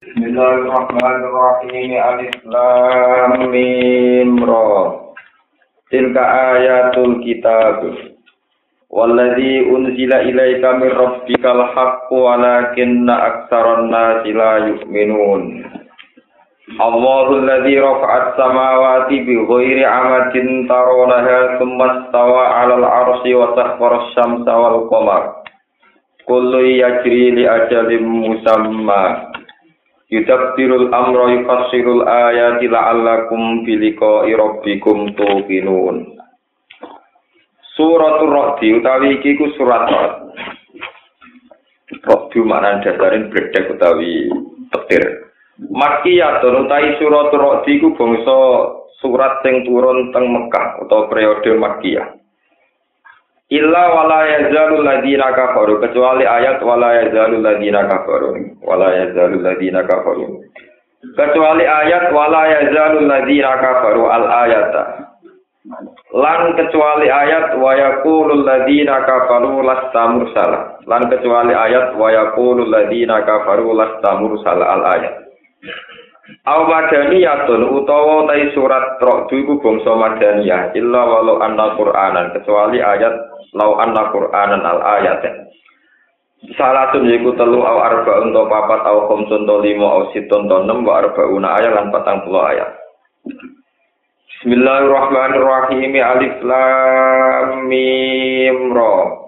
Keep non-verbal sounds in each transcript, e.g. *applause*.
Bismillahirrahmanirrahim. Alif Lam Mim Ra. Tilka ayatul kitab. Walladzi unzila ilaika min rabbikal haqqu walakinna aktsaran nasi la yu'minun. Allahu alladzi rafa'at samawati 'alal 'arsyi wa sakhkhara asy-syamsa wal musamma. Yudabdirul amra yufassirul ayati la'allakum biliqa'i rabbikum tuqinun. Suratul Ra'di utawi iki ku surat Ra'd. Ra'd maknane dasarin bledek utawi petir. Makkiyatun utawi suratul Ra'di ku bangsa surat sing turun teng Mekah utawa periode Makkiyah. Illa wala yazalu ladina kafaru. Kecuali ayat wala yazalu ladina kafaru. Wala yazalu ladina kafaru. Kecuali ayat wala yazalu ladina kafaru. Al ayata. Lan kecuali ayat wa yaqulul ladina kafaru lasta mursala. Lan kecuali ayat wa yaqulul ladina kafaru lasta mursala. Al ayat. Aw madaniyatun utawa tai surat Ra'd iku bangsa madaniyah. Illa walau anna Qur'anan. Kecuali ayat lau anna Qur'anan al ayat. Salatun yiku telu aw arba untuk papat aw khamsun to lima aw siton to enam wa arbauna ayat lan patang puluh ayat. Bismillahirrahmanirrahim Alif Lam Mim Ra.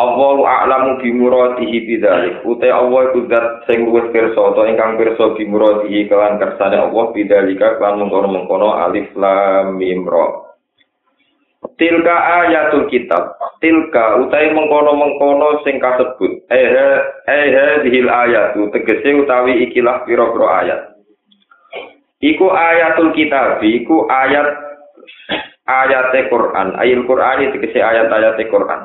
Allahu a'lamu bi muradihi bidzalik. Uta Allah iku zat sing luwih pirsa utawa ingkang pirsa bi muradihi kelan kersane Allah bidzalika kan mengkono-mengkono alif lam mim ra. Tilka ayatul kitab. Tilka utai mengkono-mengkono sing kasebut. Eh eh dihil ayat tegese utawi ikilah pira-pira ayat. Iku ayatul kitab, iku ayat ayat Quran. Ayat Quran tegese ayat-ayat Quran.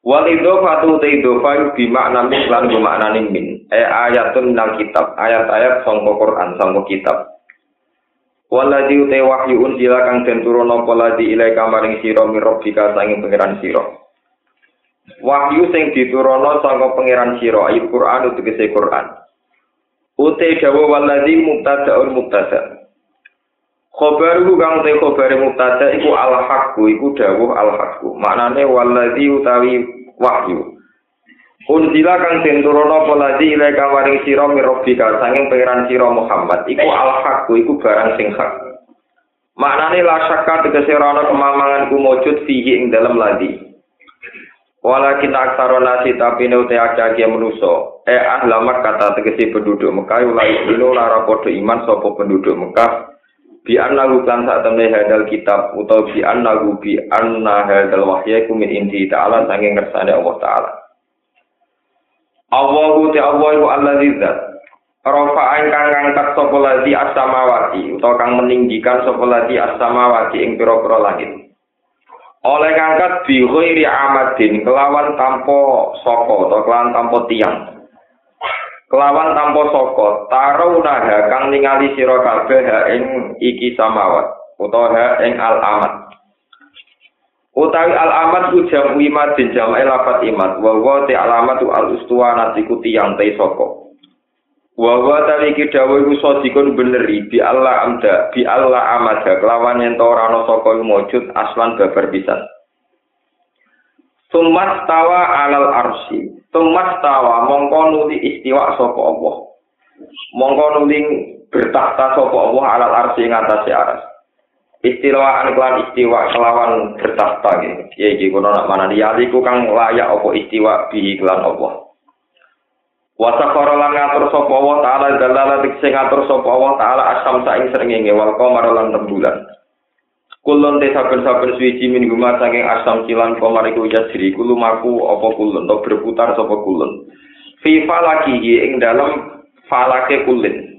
Wal idhofatu te idhofa bi makna min lan maknane min. E ayatun nal kitab, ayat-ayat sangka Quran, sangka kitab. Waladhi ute wahyu unjila kang den turuna apa ladhi ilai kamaring sira mirobika sanging pangeran sira. Wahyu sing dituruna sangka pangeran sira ayat Quran utegese Quran. Ute dawa waladhi mubtada'un mubtada'. Khobar iku kang te khobar mubtada iku al haqqu iku dawuh al haqqu. Maknane waladzi utawi wahyu. Unjila kang den turuna apa ladzi ila kawaring sira mirobika sanging pangeran sira Muhammad iku al haqqu iku barang sing hak. Maknane la syakka tegese ora ana kemamangan ku mujud fihi ing dalam ladzi. Wala kita aksara nasi tapi ne ute akeh manusa. Eh ahlamat kata tegese penduduk Mekah ulai dino lara padha iman sapa penduduk Mekah bi anna lan sak temne hadal kitab utawa bi anna bi anna hadal wahya iku min inti ta'ala sanging ngersane Allah taala Allahu ta Allah iku allazi zat Rafa ingkang ngangkat sapa lati as-samawati utawa kang meninggikan sapa lati as-samawati ing pira-pira langit. Oleh ngangkat bi ghairi amadin kelawan tanpa saka utawa kelawan tanpa tiang. Kelawan tanpa saka tarunaha kang ningali sira kabeh ing iki samawat utawa ing al amat utawi al amat ku jam imat din jam lafat imat wa wa te alamat al ustuwa iku tiyang te saka wa wa tali iki dawuh iku sadikun beneri bi Allah amda bi Allah amada kelawan yen ora ana saka mujud aslan babar pisan Sumat tawa alal arsi. Sumat tawa mongko nuli istiwa sapa Allah. Mongko nuli bertahta sapa Allah alal arsi ing atase aras. Istilawaan kelan istiwa kelawan bertahta gitu. Ya iki kono nak mana ku kang layak apa istiwa bihi kelan Allah. Wa sakhara lan ngatur sapa Allah taala dalala sing ngatur sapa Allah taala asam ing srengenge wal qamar lan rembulan. Kulon te saben-saben suci min guma saking asam cilan komar iku yasri kulumaku apa kulon to berputar sapa kulon. Fi falaki ing dalam falake kulin.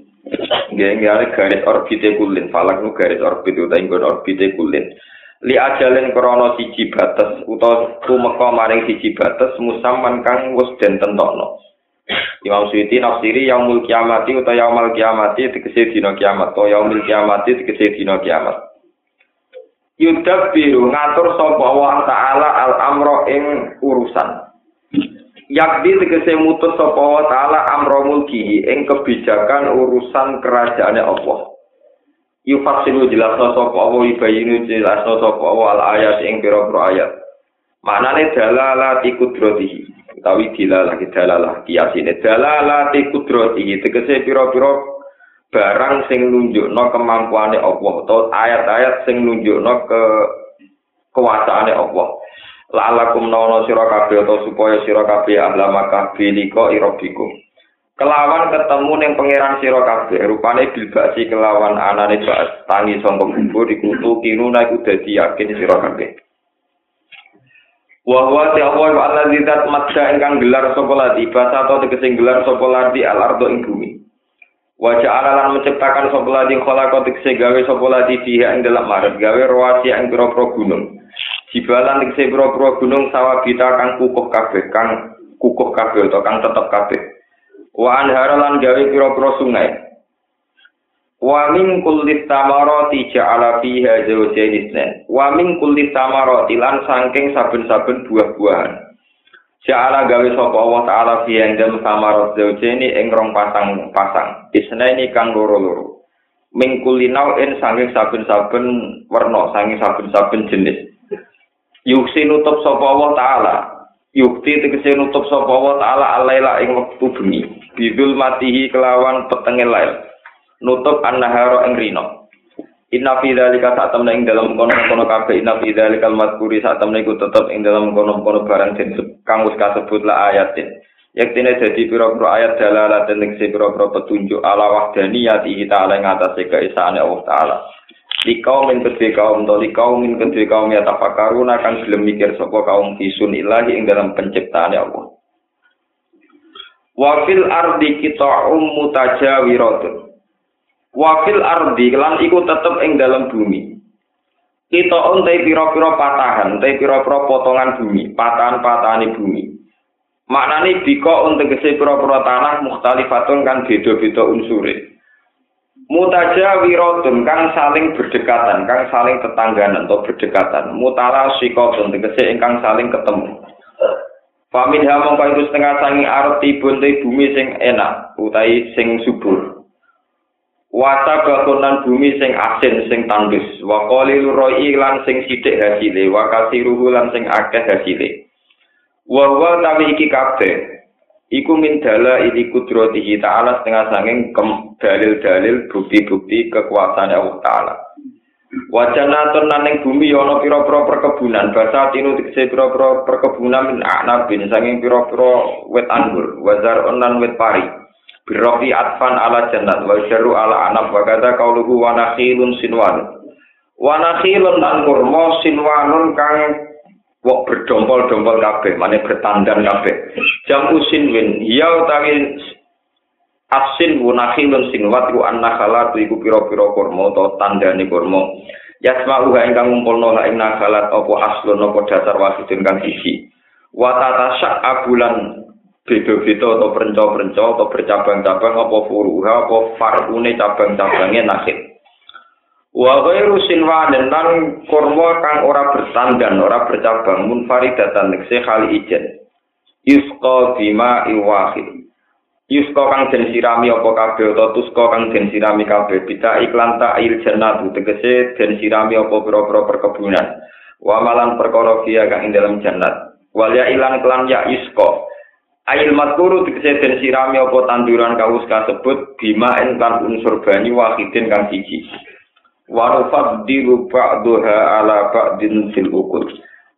Nggih nggih garis orbite kulin. Falak nu garis orbit utawa ing orbite kulin. Li ajalen krana siji batas utawa tumeka maring siji batas musamman kang wis den tentokno. Imam Suyuti nafsiri yaumul kiamati utawa yaumul kiamati tegese dina kiamat utawa yaumul kiamati tegese dina kiamat. yudab biru ngatur sapa wa taala al amro ing urusan yakdi tegese mutus sapa wa taala mulkihi ing kebijakan urusan kerajaane Allah. Yufasilu jelasno sapa Allah ibayinu jelasno sapa Allah al ayat ing pira-pira ayat. Maknane dalalati kudratihi utawi dilalah dalalah kiasine dalalati kudratihi tegese pira-pira barang sing nunjukno kemampuane Allah atau ayat-ayat sing nunjukno ke kekuasaane Allah. La'alakum nawana sira kabeh utawa supaya sira kabeh ahlama kabeh liko irabikum kelawan ketemu ning pangeran sira kabeh. Rupane bilbasi kelawan anane bas tangi sangka kubur ikutu kiruna iku dadi yakin sira kabeh. Wa huwa ta'ala wa allazi zat madda ingkang gelar sapa ladi? Basa atau tegese gelar sapa ladi al ardo ing bumi? Wa ja'ala menciptakan sapa ladi khalaqa tegese gawe sapa ladi fiha ing dalam maret gawe rawasi ing pira-pira gunung. Jibalan tegese pira-pira gunung sawabita kang kukuh kabeh, kang kukuh kabeh atau kang tetep kabeh. Wa anhara lan gawe pira-pira sungai. Wa min kulli tamarati ja'ala fiha zawjayn isnan. Wa min kulli tamarati lan saking saben-saben buah-buahan. Ja'ala gawe sapa Allah taala fiha ing dalem samarat zawjayn ing rong pasang-pasang. Isnaini kang loro-loro. Min kulli nau'in saking saben-saben werna, saking saben-saben jenis. yuksi nutup sapa Allah taala yukti tegese nutup sapa Allah taala alaila ing wektu bengi bidul matihi kelawan petenge lail nutup annahara ing rino Inna fi dzalika satamna ing dalam kono-kono kabeh. Inna fi dzalika al-madhkuri satamna iku tetep ing dalam kono-kono barang sing kang wis kasebut la ayatin. Yaktine dadi pira-pira ayat dalalah dan ing pira-pira petunjuk ala wahdaniyati ta'ala ing atase keesaane Allah taala. di kaum min kedue kaum to di kaum min kedue kaum ya tafakarun akan gelem mikir sapa kaum fisun ilahi ing dalam penciptaan Allah wa fil ardi qita'um mutajawiratun wa fil ardi lan iku tetep ing dalam bumi kita ontai pira-pira patahan, ontai pira-pira potongan bumi, patahan-patahan bumi. Maknane bika untuk kese pira-pira tanah mukhtalifatun kan beda-beda unsure. mutaja wirodun kang saling berdekatan kang saling tetangganan atau berdekatan mutara sikotun tegese ingkang saling ketemu Famin ha mongko iku setengah sangi arti bunte bumi sing enak utai sing subur. Wata bakunan bumi sing asin sing tandus. Wa qalil roi sing sithik hasile wa kasiruhu lan sing akeh hasile. Wa wa tawi iki kabeh iku min dala ini kudratihi ta'ala setengah sanging dalil-dalil bukti-bukti kekuasaan Allah Ta'ala. Wajanatun naning bumi yono pira-pira perkebunan. Basa tinu dikse pira-pira perkebunan min a'nabin sanging pira-pira wet anggur wazar onan wet pari. Birofi atfan ala jannat wa jaru ala anab wa kata kauluhu wa nakhilun sinwan. Wa nakhilun lan kurma sinwanun kang wok berdompol-dompol kabeh, mane bertandan kabeh. Jam usin win, ya utawi asin wunakhilun sing wat ku annakhalat iku pira-pira kurma utawa tandane kurma. Yasma uga ingkang ngumpulno la ing nakhalat apa aslun apa dasar wasidun kang siji. Wa tatasyak abulan beda-beda atau perenco-perenco atau bercabang-cabang apa furuha apa farune cabang-cabange nakhil. Wa ghairu sinwanin lan kurma kang ora bertandan, ora bercabang munfaridatan nekse khali ijen. Yusqa bima iwahid. Yusqa kang den sirami apa kabeh utawa tusqa kang den sirami kabeh bita iklan ta'il jannatu tegese den sirami apa pira-pira perkebunan. Wa malan perkara kang ing dalam jannat. Wal ya ilan kelan ya yusqa. Ail matkuru tegese den sirami apa tanduran kawus kasebut bima kan unsur banyu wahidin kang siji. wa nufaddilu ba'daha ala ba'din fil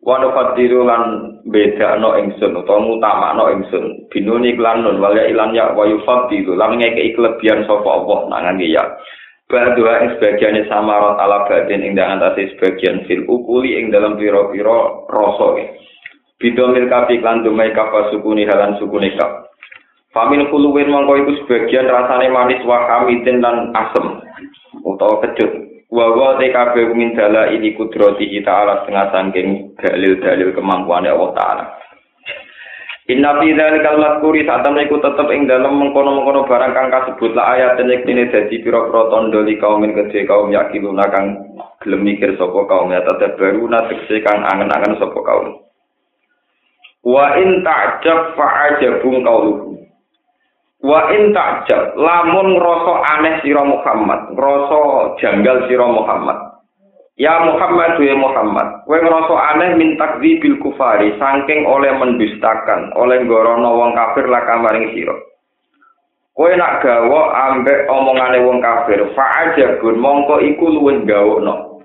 wa nufaddilu lan bedakno ingsun utawa ngutamakno ingsun. Binuni lan nun wal ilan ya wa yufaddilu. Lan ngekeki kelebihan sapa Allah nang ya. Ba'dua ing sebagiannya samarat ala ba'din ing dengan tasi sebagian fil ukuli ing dalam piro-piro rasa Bidomil kapi klan dumai kafa sukuni halan sukuni kap Famin kuluwin mongko iku sebagian rasane manis wa hamidin lan asem utawa kejut wa wa TKB min dala ini kudrati kita ala setengah sangking dalil-dalil kemampuan Allah Ta'ala Inna fi dzalikal mazkuri satam iku tetep ing dalem mengkono-mengkono barang kang kasebut la ayat yektine dadi pira-pira tandha li kaum kedhe kaum yakiluna kang gelem mikir sapa kaum ya tetep baru tegese kang angen-angen sapa kaum Wa in ta'jab fa'ajabun qauluhu. Wa in ta'jab lamun ngrasa aneh sira Muhammad, ngrasa janggal sira Muhammad. Ya Muhammad ya Muhammad, kowe ngrasa aneh min takdzibil kufari saking oleh mendustakan, oleh gorono wong kafir lah kamaring sira. Kowe nak gawa ambek omongane wong kafir, fa'ajabun mongko iku luwih gawokno.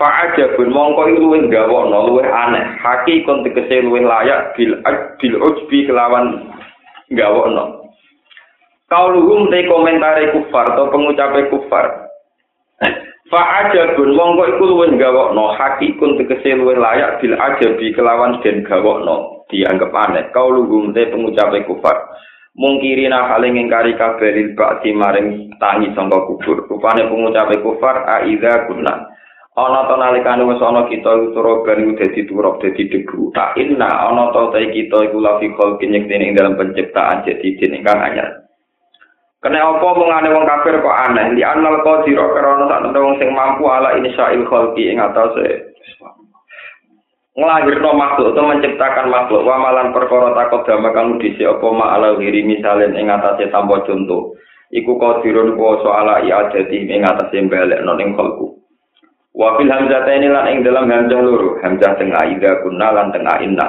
Fa'aja bun mongko iku luwih gawokno luwih aneh. Haki kon tegese luwih layak bil bil ujbi kelawan gawokno. Kauluhum te komentare kufar atau pengucape kufar. Fa'aja bun mongko iku luwih gawokno. Haki kon tegese luwih layak bil ajabi kelawan den gawokno. Dianggap aneh. Kauluhum te pengucape kufar. Mungkirina haling ingkari kabaril bakti maring tangi sangka kubur. Rupane pengucape kufar aida kunna. ana to nalikane wis ana kita utara ben dadi turok dadi debu tak inna ana to ta kita iku la fi khalqin ing dalam penciptaan jadi jeneng kang anyar kene apa mengane wong kafir kok aneh? Li anal qadir karena sak wong sing mampu ala insya'il khalqi ing atase nglahirno makhluk atau menciptakan makhluk. Wa malan perkara takut dama kang dhisik apa ma ala wiri misalen ing atase tanpa contoh. Iku qadirun kuwasa ala i'adati ing atase balekno ning khalqu. Wa fil hamzataini lan ing dalam hamzah loro, hamzah teng aida kunna lan teng inna.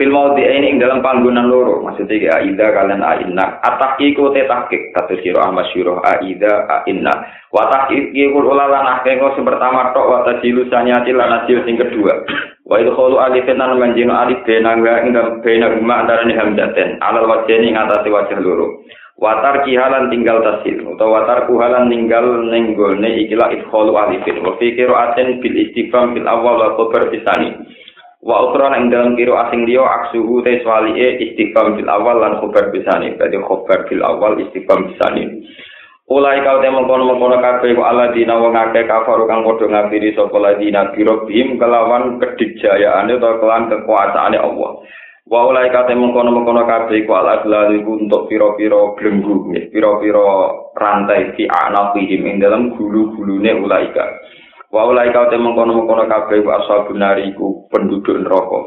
Fil maudi ini ing dalam panggonan loro, maksudnya ya aida kalian inna. Ataki ku te tahkik, kata siro ahmad syuroh aida inna. Wa tahkiki kul ulalan ahkengo pertama tok tajilu sanyati lan asil sing kedua. Wa itu kholu alifin nan manjino alif benangga ing dalam benaguma antara ni hamzaten. Alal wajeni ngatasi wajah loro. watar kihalan tinggal tasil atau watar kuhalan tinggal nenggone ikilah idkholu alifin wa fi qira'atin bil istifham bil awal wa khabar bisani wa ukra ing dalam kiro asing liya aksuhu te swali'e istifham bil awal lan khabar bisani berarti khabar bil awal istifham bisani Ulai kau temong kono mengkono kafe ku ala dina wong akeh kafaru kang padha ngabiri sapa ladina biro bihim kelawan kedikjayaane utawa kelan kekuasaane Allah. wa ulai kate mengkono mengkono kabeh iku ala glali untuk piro-piro belenggu piro-piro rantai fi anafihim ing dalam gulu-gulune ulaika wa ulai kate mengkono mengkono kabeh iku ashabun nari iku penduduk neraka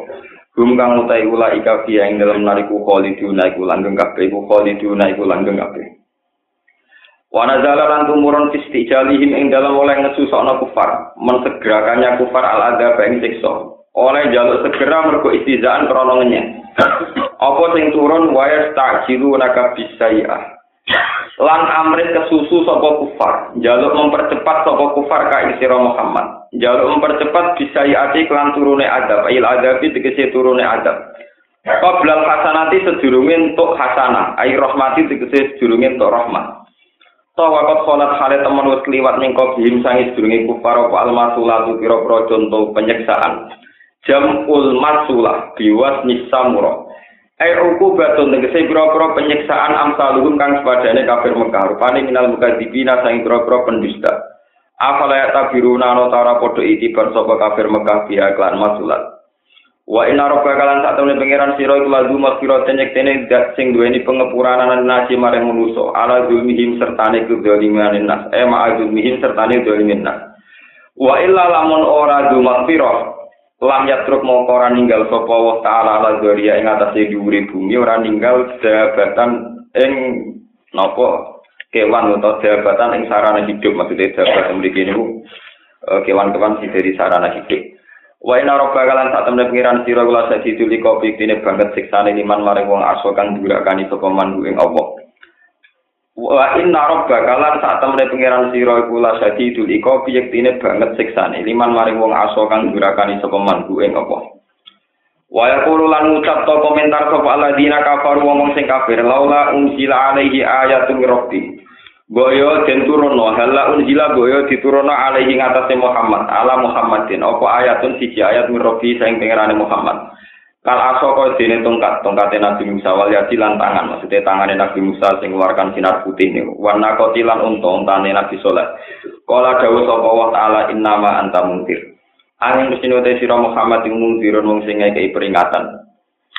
Hum kang utai ulaika fi ing dalam nariku khaliduna iku langgeng kabeh iku khaliduna iku langgeng kabeh Wa nazala lan tumurun fi istijalihim ing dalam oleh ngesusokno kufar mensegerakannya kufar al adab ing siksa oleh jaluk segera mergo istizaan krono ngenyek. Apa sing turun waya tak jilu naka bisai'ah. Lan amrit kesusu sapa kufar, jaluk mempercepat sapa kufar ka isira Muhammad. Jaluk mempercepat bisai'ati kelan turune adab, il adabi tegese turune adab. Qoblal hasanati sedurunge entuk hasanah, ai rahmati tegese sedurunge entuk rahmat. Tawa wakot sholat hale temen wis kliwat mingko bihim sangi sedurunge kufar apa almasulatu pira-pira penyeksaan. jamul masulah biwas nisamuro ai ukubatun tegese pira-pira penyiksaan amsaluhum kang sepadane kafir Mekah. Rupane minal mukadzibina sang pira-pira pendusta. Afala ya tabiruna no tara padha itibar kafir Mekah biha klan masulat. Wa inna rabbaka lan sak temene pangeran sira iku maghfirah tenyek tene dat sing duweni pengepuranan nasi mareng manusa. Ala zulmihim sertane kedzaliman nas. E ma zulmihim sertane dzalimin nas. Wa illa lamun ora du lam yatruk mongko ora ninggal sapa wa taala la dzuriya ing atase dhuwure bumi ora ninggal jabatan ing napa kewan utawa jabatan ing sarana hidup maksudnya jabatan mriki niku eh, kewan-kewan sing dari sarana hidup Wa inna robba kalan sak temne pengiran sira kula sadi tuli kopi dene banget siksane liman maring wong aso kang durakani sapa mandu ing Allah. Wa inna rabba kalan sak temene pangeran sira iku la sadidul iqabi yektine banget siksane liman maring wong aso kang durakani sapa manbu ing apa. Wa yaqulu lan ngucap to komentar sapa alladzina kafaru wong sing kafir laula unzila alaihi ayatun rabbi. Boyo den turunno hala unzila boyo diturunno alaihi ngatasé Muhammad ala Muhammadin apa ayatun siji ayat mirrobi sing pangerane Muhammad. Kal aso kau dene tongkat, tongkatnya Nabi Musa wal yadi lan tangan, maksudnya tangannya Nabi Musa sing mengeluarkan sinar putih nih. Warna kotilan untung, untane Nabi Soleh. Kala dawu sapa wa taala innama anta muntir. Angin kesini utai sira Muhammad yang muntirun wong sing ngekei peringatan.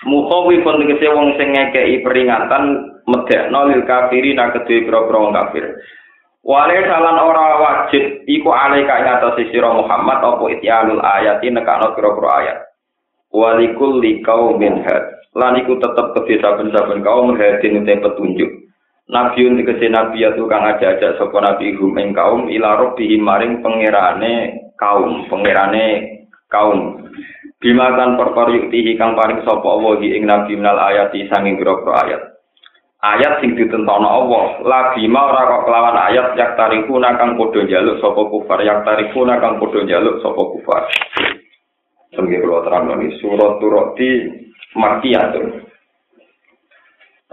Mukhawi pun tegese wong sing ngekei peringatan medekno lil kafiri nak kedue pira-pira wong kafir. Wale salan ora wajib iku alaika ing atase sira Muhammad apa ityalul ayati nekano pira-pira ayat. Walikul likau minhat lan iku tetep kedhe saben-saben kaum hadin utek petunjuk. Nabi untuk kese nabi ya tukang aja-aja sapa nabi hum ing kaum ila rabbihim maring pangerane kaum pangerane kaum. Bimakan perkara kang paring sapa Allah ing nabi minal ayati sanging grogro ayat. Ayat sing ditentono Allah la bima ora kok kelawan ayat yak tariku kang padha njaluk sapa kufar yak tariku kang padha njaluk sapa kufar Sengge kula terang ini surat turati makiyatun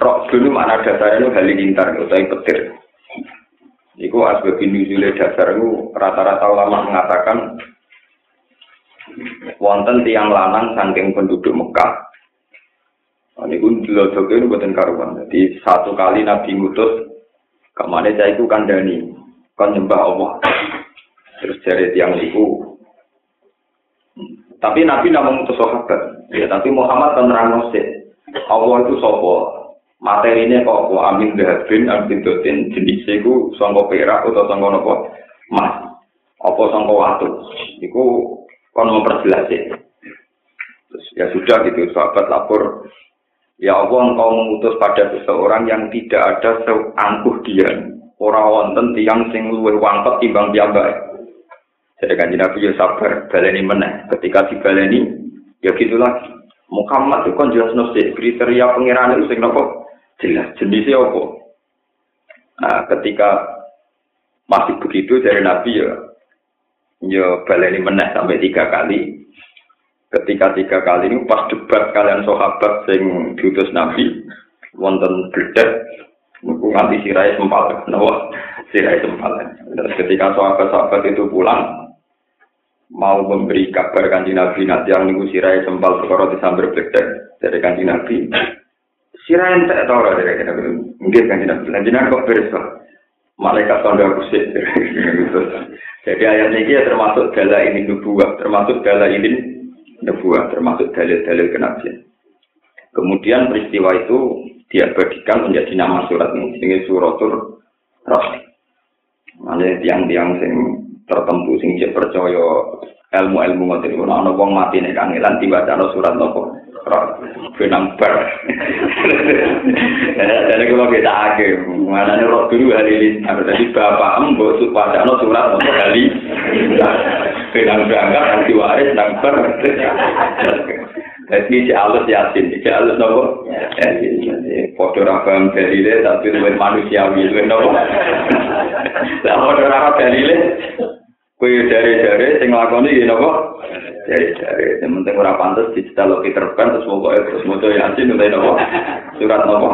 Rok dulu mana dasarnya itu halilintar utawi petir. Iku asbab nuzule dasar itu rata-rata ulama mengatakan wonten tiang lanang saking penduduk Mekah. Nah, ini pun dilodoke ini buatan karuan. Jadi satu kali Nabi ngutus ke mana saya itu kandani, kan nyembah Allah. Terus cari tiang itu. Tapi Nabi tidak mengutus sahabat. Ya, tapi Muhammad kan nerang Allah itu sopo? Materinya kok kok amin dahabin amin dotin jenis itu sangka perak atau sangka nopo mas. Apa sangka watu itu kon memperjelas ya sudah gitu sahabat lapor. Ya Allah engkau mengutus pada seseorang yang tidak ada seangkuh dia. Orang wonten tiang sing luwih wangkot timbang piyambak jadi kan Nabi ya sabar baleni meneh ketika dibaleni ya gitu lagi Muhammad itu kan jelas nasi kriteria pengiran itu sing nopo jelas jenisnya apa. Nah, ketika masih begitu dari Nabi ya, ya baleni meneh sampai tiga kali. Ketika tiga kali ini pas debat kalian sahabat sing diutus Nabi, wonten Muku nganti sirai sempal, nawa sirai sempal. Terus ketika sahabat-sahabat itu pulang, mau memberi kabar kanji Nabi. Nanti yang nunggu sirai sempal perkara disambar bedet dari kanji Nabi. Sira entek ta ora dene kene mungkin kan jenengan lan jenengan kok beres malaikat tanda kusik *laughs* jadi ayat ini ya termasuk dala ini nubuah termasuk dala ini nubuah termasuk dalil-dalil kenabian. Kemudian peristiwa itu diabadikan menjadi nama surat ini suratul rahmi mana tiang-tiang sing tertentu sing percaya ilmu-ilmu ngoten iku ana wong mati nek kangelan diwacana surat nopo? Benang bar. Jadi kalau kita ake, mana nih roh dulu hari ini, tadi bapak embo pada no surat untuk kali, benang berangkat nanti waris nang bar. *laughs* Jadi si alus yasin, si alus nopo, foto rakam dalile tapi luwih manusiawi luwih nopo. *laughs* Lah foto rakam dalile, kue dari-dari sing lakoni nopo. Jadi dari yang penting ora pantas digital lo Peter Pan terus mau terus mau yasin udah nopo surat nopo.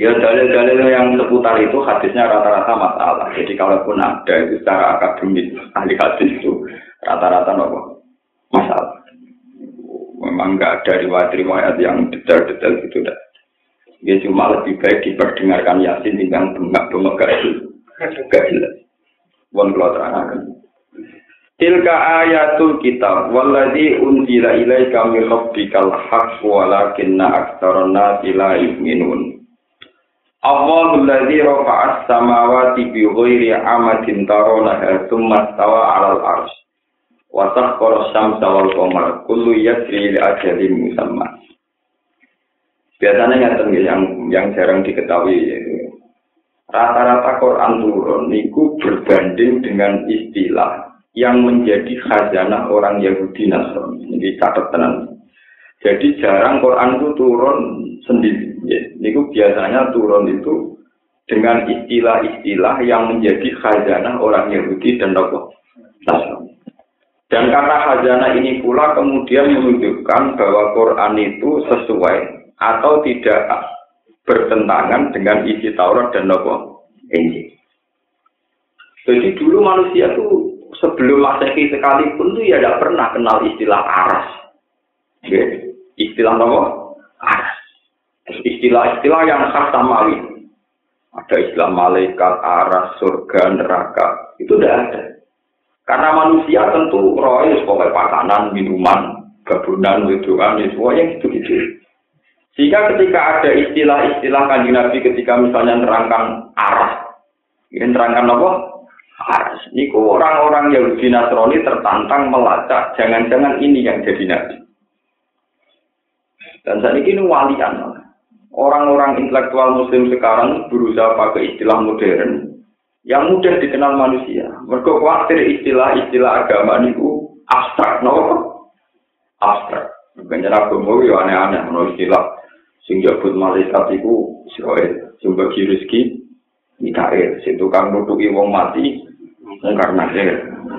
Ya dalil-dalil yang seputar itu hadisnya rata-rata masalah. Jadi kalaupun ada itu secara akademis ahli hadis itu rata-rata nopo masalah. Memang nggak ada riwayat-riwayat yang detail-detail gitu dah. Ya cuma lebih baik diperdengarkan yasin tinggal bengak-bengak gak jelas. Bukan kalau terangkan. Tilka ayatul kitab walladzi unzila ilaika min rabbikal haqq walakinna aktsaran nasi la yu'minun. Allahul ladzi rafa'as samawati bi ghairi amadin tarawnaha tsumma stawa 'alal 'arsy. Wa sakhkhara asy-syamsa wal qamara kullu yajri li ajalin musamma. Biasanya yang yang jarang diketahui rata-rata Quran turun niku berbanding dengan istilah yang menjadi khazanah orang Yahudi Nasrani. Ini catatan. Jadi jarang Quran itu turun sendiri. Ya. Ini biasanya turun itu dengan istilah-istilah yang menjadi khazanah orang Yahudi dan Nasrani. Dan karena khazanah ini pula kemudian menunjukkan bahwa Quran itu sesuai atau tidak bertentangan dengan isi Taurat dan Injil. Jadi dulu manusia itu sebelum masehi sekalipun tuh ya tidak pernah kenal istilah aras. Istilah apa? Aras. Istilah-istilah yang khas samawi. Ada istilah malaikat, aras, surga, neraka. Itu tidak ada. Karena manusia tentu itu sebagai makanan, minuman, gabunan, wedoan, ya semuanya gitu-gitu. Sehingga ketika ada istilah-istilah kanji Nabi ketika misalnya nerangkan aras, ini nerangkan apa? Ars. Niku orang-orang Yahudi Nasrani tertantang melacak, jangan-jangan ini yang jadi nabi. Dan saat ini walian. Orang-orang intelektual muslim sekarang berusaha pakai istilah modern yang mudah dikenal manusia. Mereka khawatir istilah-istilah agama itu abstrak, no? Abstrak. Bukan agama ya aneh-aneh, no istilah sing jabut malaikat itu Israel, sing bagi rezeki Mikael, sing tukang nutuki wong mati karena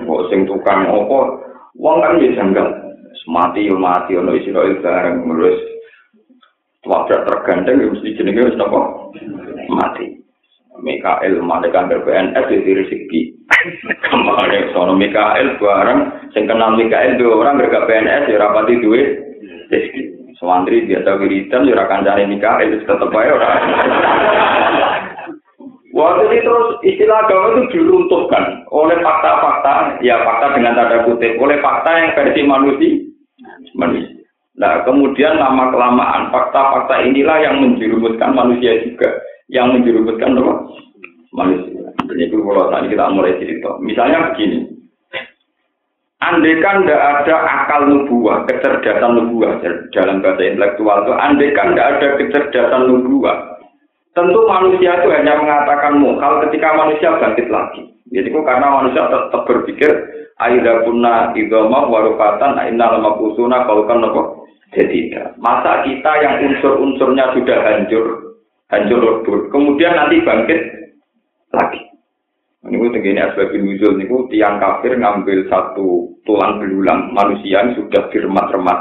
kok sing tukang opo wong kan ya janggal. Mati yo mati ono Israel bareng terus wabrak terganteng ya mesti jenenge wis napa? Mati. Mikael malaikat PNS jadi rezeki kemarin sono Mikael bareng sing kenal Mikael dua orang gak PNS ya rapati duit rezeki Sewantri biasa wiridan, cari nikah, itu tetap aja orang. Waktu itu terus istilah agama itu diruntuhkan oleh fakta-fakta, ya fakta dengan tanda kutip, oleh fakta yang versi manusia. manusia. Nah, kemudian lama kelamaan fakta-fakta inilah yang menjerumuskan manusia juga, yang menjerumuskan apa? manusia. Jadi itu kalau tadi kita mulai cerita. Misalnya begini, Andaikan tidak ada akal nubuah, kecerdasan nubuah dalam bahasa intelektual itu, andaikan tidak ada kecerdasan nubuah, tentu manusia itu hanya mengatakan mukal ketika manusia bangkit lagi. Jadi kok karena manusia tetap berpikir aida punna idoma warufatan inna lama kusuna kalau kan nopo jadi masa kita yang unsur-unsurnya sudah hancur hancur lebur kemudian nanti bangkit lagi ini gue tenggine asbabin nuzul niku tiang kafir ngambil satu tulang belulang manusia yang sudah diremat-remat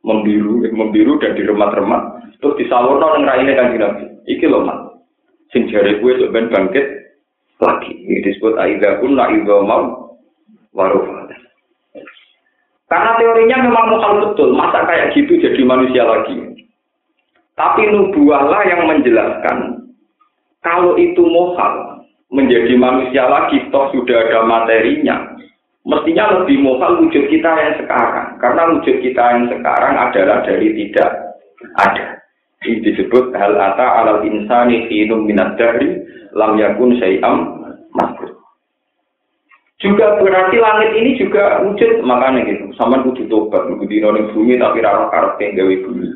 membiru membiru dan diremat-remat terus disalurno nang raine kan Nabi. Iki lho mat. Sing jare gue sok ben bangkit lagi. Ini disebut aida kun la mau warufa. Karena teorinya memang mukal betul, masa kayak gitu jadi manusia lagi. Tapi nubuahlah yang menjelaskan kalau itu mohal, menjadi manusia lagi, toh sudah ada materinya. Mestinya lebih mohal wujud kita yang sekarang. Karena wujud kita yang sekarang adalah dari tidak ada. Ini disebut hal ata alal insani khinum minat dari lam yakun syai'am makhluk. Juga berarti langit ini juga wujud makanya gitu. Sama kudu tobat, kudu dino bumi tapi rara karep gawe bumi.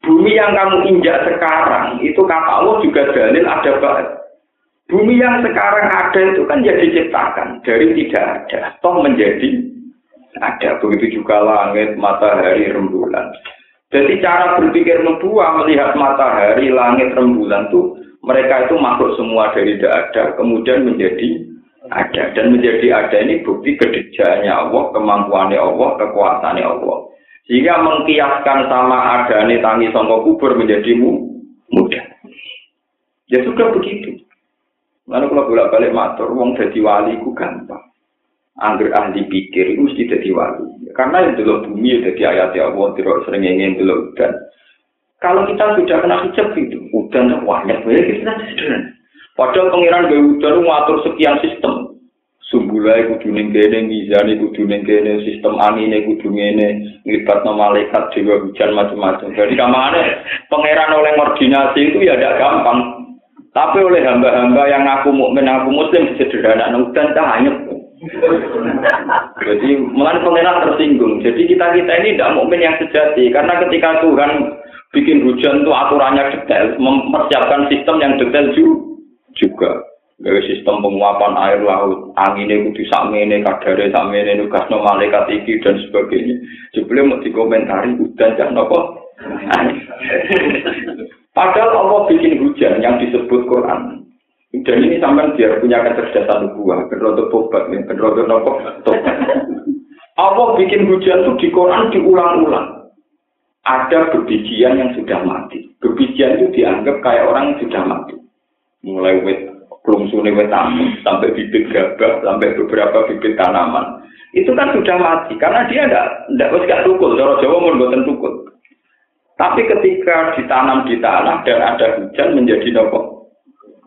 Bumi yang kamu injak sekarang itu kata Allah juga dalil ada Bumi yang sekarang ada itu kan jadi ciptakan dari tidak ada, toh menjadi ada. Begitu juga langit, matahari, rembulan. Jadi cara berpikir nubuah melihat matahari, langit, rembulan tuh mereka itu makhluk semua dari tidak ada, kemudian menjadi ada dan menjadi ada ini bukti kedejanya Allah, kemampuannya Allah, kekuasaannya Allah. Sehingga mengkiaskan sama ada nih tangi songkok kubur menjadi mudah. Ya sudah begitu. Lalu kalau bolak balik matur, wong jadi wali ku gampang. Angger ahli pikir itu mesti jadi wali. Karena yang dulu bumi ya jadi ayat ya Allah, tidak sering ingin dulu udan. Kalau kita sudah kena hijab itu, udan banyak banyak kita sederhana. Padahal pengiran gue udan ngatur sekian sistem. Sumbulai kudu ning kene, mizani kudu ning kene, sistem angine kudu ngene, nglibatno malaikat dewa hujan macam-macam. Jadi kamane pangeran oleh koordinasi itu ya tidak gampang. Tapi oleh hamba-hamba yang aku mukmin, aku muslim sederhana dan tak hanya. Jadi mulai pengenalan tersinggung. Jadi kita kita ini tidak mukmin yang sejati karena ketika Tuhan bikin hujan itu aturannya detail, mempersiapkan sistem yang detail juga. Gawe sistem penguapan air laut, anginnya kudu sakmene, kadare sakmene, nugasno malaikat iki dan sebagainya. Sebelum mau dikomentari hujan jangan apa. Padahal Allah bikin hujan yang disebut Quran. Dan ini sampai biar punya kecerdasan nubuah, berrotok tobat, berrotok nopo tobat. *laughs* Allah bikin hujan itu di Quran diulang-ulang. Ada bebijian yang sudah mati. Bebijian itu dianggap kayak orang yang sudah mati. Mulai wet suni wet sampai bibit gabah, sampai beberapa bibit tanaman. Itu kan sudah mati karena dia tidak tidak gak tukul. Jawa Jawa mau tukul. Tapi ketika ditanam di tanah dan ada hujan menjadi nopo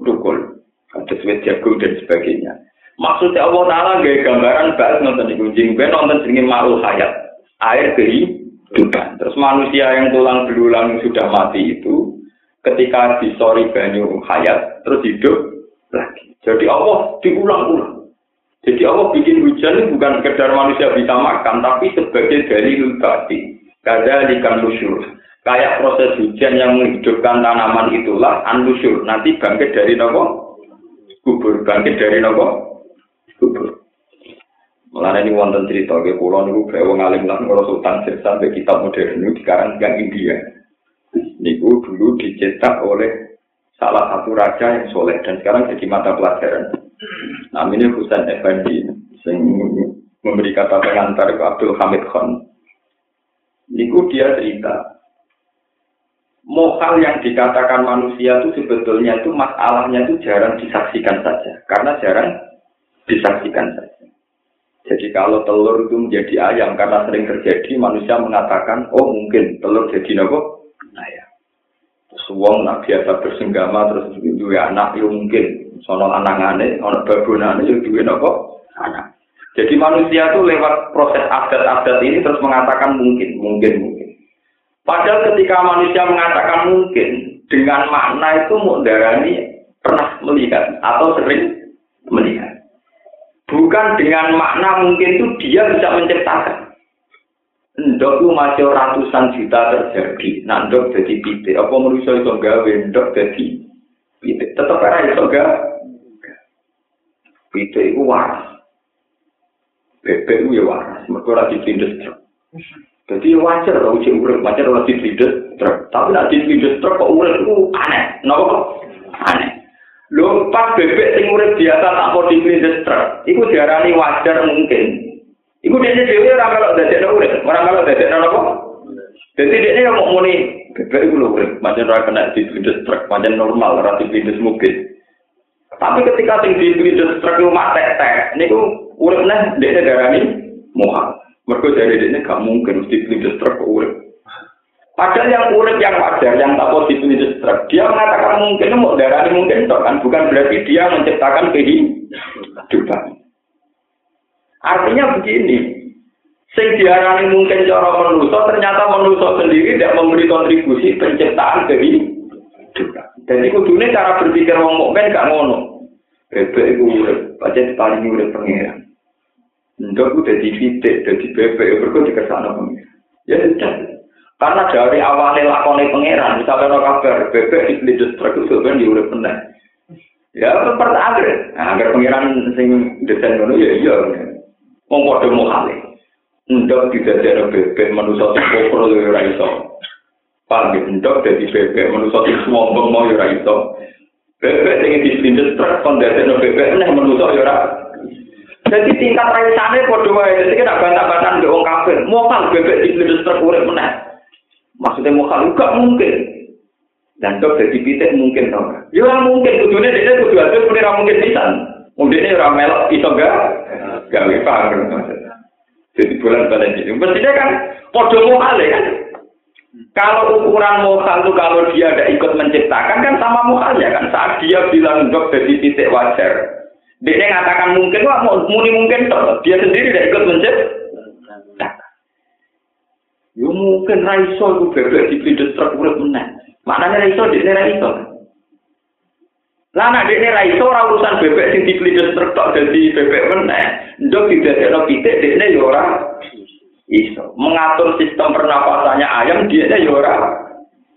rukul, ada sweet jagung dan sebagainya. Maksudnya Allah Taala gaya gambaran bahas nonton di kucing, gue nonton sini malu hayat, air kehidupan. Terus manusia yang tulang belulang sudah mati itu, ketika disori banyu hayat, terus hidup lagi. Jadi Allah diulang-ulang. Jadi Allah bikin hujan bukan sekedar manusia bisa makan, tapi sebagai dari lubati. Kada ikan lusyur. Kayak proses hujan yang menghidupkan tanaman itulah anusur. Nanti bangkit dari nopo kubur, bangkit dari nopo kubur. Mulane ini wonten cerita ke pulau niku gawe ngalim ngurus sultan sampai kitab modern niku dikarang yang India. Niku dulu dicetak oleh salah satu raja yang soleh dan sekarang jadi mata pelajaran. Namanya Husain Effendi, yang memberi kata pengantar ke Abdul Hamid Khan. Niku dia cerita, Mokal yang dikatakan manusia itu sebetulnya itu masalahnya itu jarang disaksikan saja, karena jarang disaksikan saja. Jadi kalau telur itu menjadi ayam karena sering terjadi, manusia mengatakan, oh mungkin telur jadi nopo ayam. Suwong nak biasa bersenggama terus dua anak, ya mungkin sono anangane, ono babonane, ya dua nopo anak. Jadi manusia itu lewat proses adat-adat ini terus mengatakan mungkin, mungkin, mungkin. Padahal ketika manusia mengatakan mungkin, dengan makna itu mudarani pernah melihat atau sering melihat. Bukan dengan makna mungkin itu dia bisa menciptakan. Ndok masih ratusan juta terjadi. Nah, ndok jadi pitik. Apa manusia itu gawe ndok jadi pitik. Tetap ada itu gawe. Pitik itu waras. Bebek itu ya waras. Mereka lagi tindas Jadi wajar kalau uji urip, wajar kalau di truk. Tapi nak di truk kok urip itu aneh. Kenapa kok? Aneh. Lho pas bebek sing urip biasa tak mau di truk, itu diarani wajar mungkin. Iku dia dewi orang kalau dadek urip, orang kalau dadek apa? Jadi dia yang mau muni bebek itu urip, macam orang kena di truk, macam normal, orang di mungkin. Tapi ketika sing di truk itu mati tek, niku uripnya dia darani muhal. Mereka dari ini gak mungkin mesti beli truk urip. Padahal yang urip yang wajar, yang tak positif beli truk, dia mengatakan mungkin mau darah mungkin toh kan, bukan berarti dia menciptakan kehidupan. Artinya begini, sing diarani mungkin cara manusia, ternyata manusia sendiri tidak memberi kontribusi penciptaan kehidupan. Dan itu dunia cara berpikir wong mukmin gak ngono. Bebek itu urip, pancen paling urip pengiran. Ndok udah di fitik, di bebek, ya berikut dikersana pengiran. Ya sudah. Karena dari awalnya lakonnya pengiran, misalnya no kabar, bebek di beli truk itu sebenarnya diurut benar. Ya, seperti akhir. Nah, agar pengiran sing desain ngono ya iya. Wong padha mau kali. Ndok tidak ada bebek manusia sing kokro ya ora iso. Paham ya, dadi bebek manusia sing sombong mau ya ora iso. Bebek sing diselindes truk kon dadi bebek nek manusia ya ora Jadi tingkat raisane padha wae. Jadi kena bantah-bantahan mbek wong kafir. Mokal bebek di bledus terkurep meneh. Maksudnya mokal juga mungkin. Dan dok jadi pitik mungkin tau. Ya mungkin kudune dene kudu adus kudu mungkin pisan. Mungkin ora melok iso gak? Gawe paham Jadi bulan balik ini. Mestinya kan padha mokal kan. Kalau ukuran mokal itu kalau dia ada ikut menciptakan kan sama mokalnya kan. Saat dia bilang dok jadi titik wajar. Dia mengatakan mungkin, wah muni mungkin toh. Dia sendiri tidak ikut mencet. Yo mungkin raiso itu bebek di video truk urut menang. Maknanya raiso dia raiso. Lah nak dia raiso orang urusan bebek sing di video truk tok jadi bebek menang. Ndok tidak ada pitik dia yo ora iso. Mengatur sistem pernapasannya ayam dia yo ora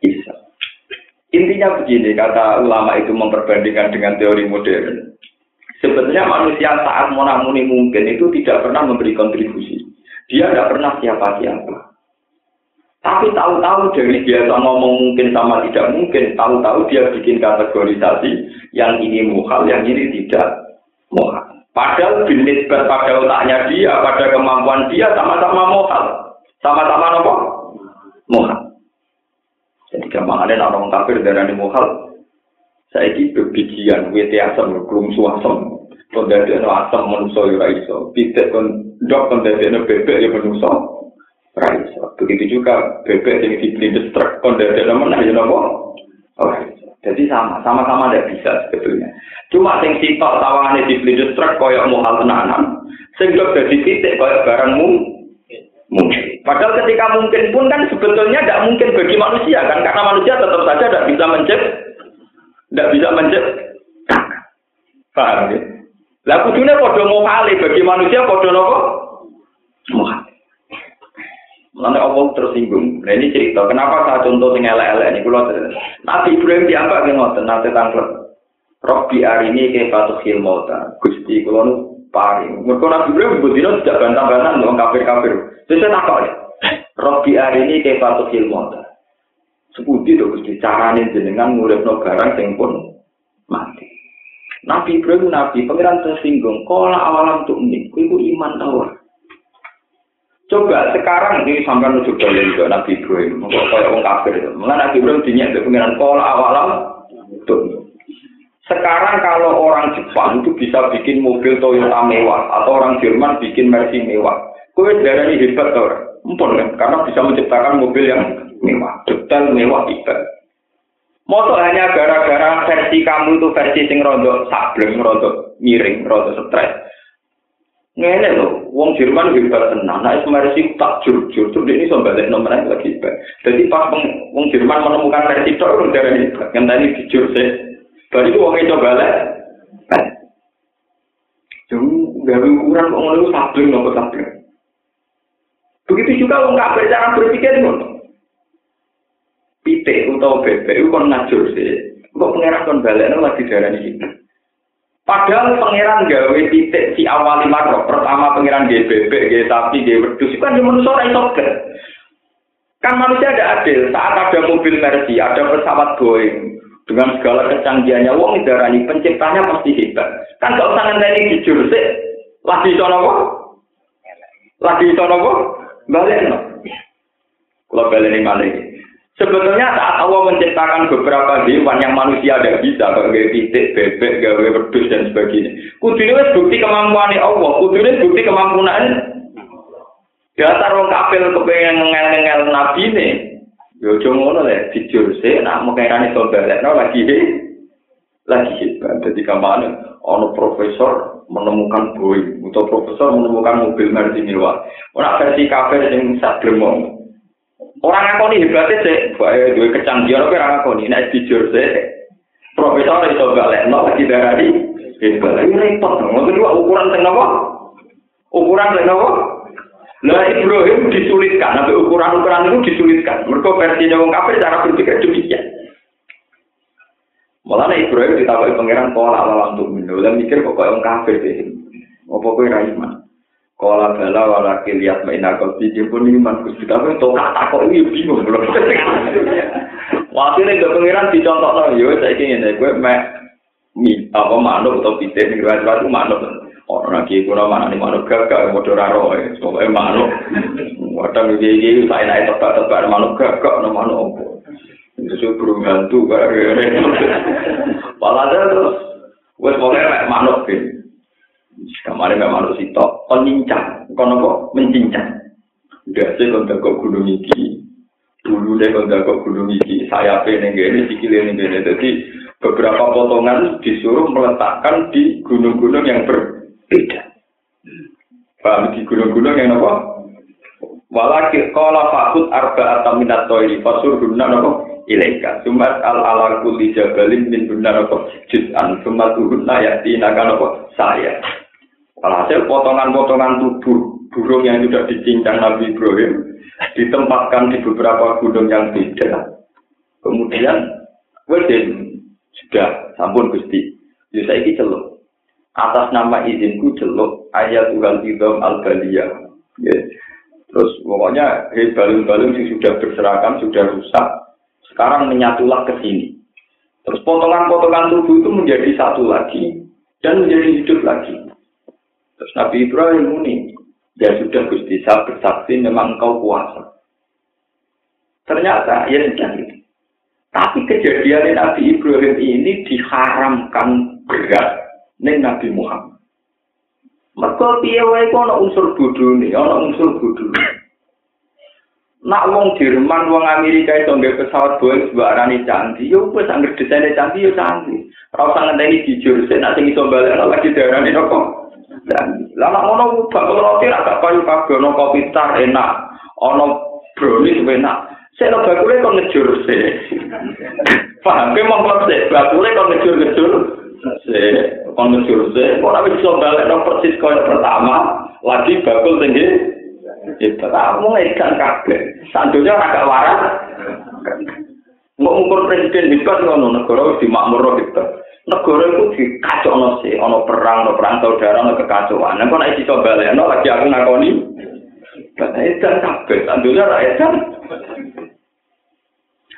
iso. Intinya begini, kata ulama itu memperbandingkan dengan teori modern. Sebetulnya manusia saat monamuni mungkin itu tidak pernah memberi kontribusi. Dia tidak pernah siapa-siapa. Tapi tahu-tahu dari biasa ngomong mungkin sama tidak mungkin, tahu-tahu dia bikin kategorisasi yang ini muhal, yang ini tidak muhal. Padahal jenis pada otaknya dia, pada kemampuan dia sama-sama muhal. Sama-sama apa? Muhal. Jadi gampang ada orang kafir darah muhal, saya ini bebijian, wete asam, suasem. Kon dari no asam manusia ya raiso. Pitek kon dok kon no bebek ya manusia raiso. Begitu juga bebek yang dibeli truk kon dari no mana ya nopo. Oh, jadi sama, sama-sama tidak bisa sebetulnya. Cuma sing sitok tawangannya dibeli truk koyok muhal tenanan, sing dok dari titik koyok barangmu mungkin. Padahal ketika mungkin pun kan sebetulnya tidak mungkin bagi manusia kan, karena manusia tetap saja tidak bisa menciptakan tidak bisa menciptakan. Paham ya? Lah kudune padha kali bagi manusia padha napa? Mulane Allah tersinggung. Nah ini cerita, kenapa saya contoh sing elek-elek ini kula Nabi Ibrahim diambak nggih ngoten nate tanglet. Robbi arini ke fatuh mauta. Gusti kula nu paring. Mergo Nabi Ibrahim budino tidak bantah-bantah wong kafir-kafir. Saya takok ya. Robbi arini ke fatuh mauta. Sepundi to Gusti carane jenengan nguripno barang sing pun. Nabi Ibrahim Nabi pangeran tersinggung. Kala awalam tuh ini, iku iman tawar. Coba sekarang ini sampai menuju dalil juga Nabi Ibrahim, kok kayak orang kafir itu. Nabi Ibrahim dinyak ke pengiran pola awalam. Sekarang kalau orang Jepang itu bisa bikin mobil Toyota mewah atau orang Jerman bikin Mercy mewah, kue darah ini hebat orang, empun kan? Karena bisa menciptakan mobil yang mewah, detail mewah hebat. Moto hanya gara-gara versi kamu itu versi sing rondo sableng, rondo miring, rondo stres. Ngene lho, wong Jerman hebat tenang. Nah, Mercy tak jujur, tuh ini so balik nomor lagi hebat. Jadi pas wong Jerman menemukan versi itu, udah. Yang tadi jujur sih. Baru itu wongnya coba lah. Jadi gak ukuran kok ngono sabling nopo sabling. Begitu juga wong kafir cara berpikir ngono. Pitik utawa bebek itu kon ngajur sih. Kok pengerak kon balik lagi darah ini. Padahal pangeran gawe titik si awal lima roh. Pertama pangeran gawe bebek, gawe sapi, gawe wedus. Itu kan manusia itu Kan manusia ada adil. Saat ada mobil Mercy, ada pesawat Boeing. Dengan segala kecanggihannya, wong ini penciptanya pasti hebat. Kan gak usah ngenteni jujur sih. Lagi iso nopo? Lagi iso nopo? Balik no. Kalau balik ini Sebetulnya saat Allah menciptakan beberapa hewan yang manusia tidak bisa, kayak titik, bebek, gawe wedus dan sebagainya. Kudunya bukti kemampuan Allah, kudunya bukti kemampuan Dasar orang kafir kepengen ngel-ngel nabi ini. Yo ngono lah, jujur sih, nak mengenai saudara, no lagi lagi hebat. Jadi ke mana? Ono profesor menemukan boy, atau profesor menemukan mobil Mercy mewah. Orang versi kafir yang sadremong. Orang ngakoni hebatnya sih, bae duwe kecanggihan orang ngakoni nek jujur sih. Profesor itu balik, no lagi darah di hebat. Ini repot, ngomong dua ukuran tengah apa? Ukuran tengah apa? Lah Ibrahim disulitkan, tapi ukuran-ukuran itu disulitkan. Mereka versi wong kafir cara berpikir demikian. Malah Ibrahim ditapai pangeran pola untuk minum, dan mikir kok kayak orang kafir sih. Apa kue rahimah? Kala bala walaki lihat maina kopi dia pun iman gusti tapi untuk kata kok ini bingung belum. *laughs* Wakilnya ke pangeran dicontoh no yo saya ingin ini gue mek mi apa manuk atau pite nih gue itu manuk. Orang lagi gue mana nih manuk gagak mau doraro ya soalnya manuk. *laughs* Wadang gigi gigi saya naik tebak tebak manuk gagak no manuk. Itu burung hantu kayak Malah terus gue pokoknya manuk gitu. Kemarin memang harus itu penincang, kono kok mencincang. Udah sih kalau kok gunung iki, dulu deh kalau kok gunung iki, saya pengen gini, sikilin gini. Jadi beberapa potongan disuruh meletakkan di gunung-gunung yang berbeda. Paham? Di gunung-gunung yang apa? Walakir kala fakut arba atau minat toiri fasur guna nopo ilaika. Sumat al ala kulli jabalin min guna nopo juz'an sumat guna yakti naga nopo saya Alhasil potongan-potongan tubuh burung yang sudah dicincang Nabi Ibrahim ditempatkan di beberapa gunung yang beda. Kemudian, Wedin sudah sampun gusti. Jadi saya ini celuk. Atas nama izinku celuk ayat Tuhan Idom al -Baliyah. Ya. Terus pokoknya balung-balung yang sudah berserakan, sudah rusak. Sekarang menyatulah ke sini. Terus potongan-potongan tubuh itu menjadi satu lagi dan menjadi hidup lagi. Terus Nabi Ibrahim muni, ya sudah Gusti saya bersaksi memang kau kuasa. Ternyata ya sudah gitu. Tapi kejadian Nabi Ibrahim ini diharamkan berat ning Nabi Muhammad. Mereka piye wae ana unsur bodhone, ana unsur bodhone. Nak wong Jerman, wong Amerika itu nggak pesawat Boeing sebuah arani canggih, yo wes angger desainnya canggih yo canggih. Usah ngenteni jujur, sing iso balik lagi darane kok. Dan lama ngono bakul roti ra gak payu kabeh ono kopi tar enak, ono brownies enak. Saya lo bakule kok ngejur sih. *laughs* Paham ke mau sih, bakule kok ngejur-ngejur. Sih, kok ngejur sih. Ora bisa balik no persis koyo pertama, lagi bakul tinggi Itu kamu ngedan kabeh. Sandunya agak waras. Mau ngukur presiden hebat ngono negara di makmur gitu. Negara itu dikacau sih, ono perang, ono perang saudara, ono kekacauan. Nah, kok naik coba no lagi aku ngakoni. Kata edan kabeh, sandunya ra edan.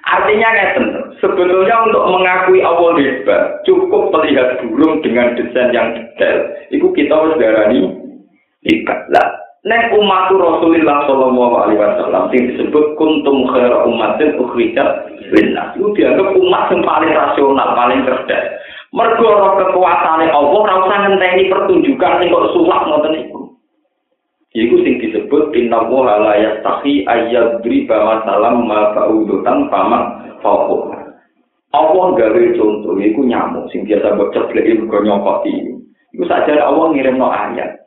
Artinya ngeten, sebetulnya untuk mengakui Allah hebat, cukup melihat burung dengan desain yang detail. Itu kita harus darani hebat. Lah, nek umat Rasulullah Shallallahu Alaihi Wasallam yang disebut kuntum khaira umatin ukhrijat linnas itu dianggap umat yang paling rasional, paling cerdas. Mergo kekuasaane Allah ora usah ngenteni pertunjukan sing kok sulak ngoten iku. Iku sing disebut inna wa la yastahi ayyadri ba masalam ma fa'udutan paman fauq. Allah gawe contoh iku nyamuk sing biasa mbok cebleki mergo nyokoti. Iku saja Allah ngirimno ayat.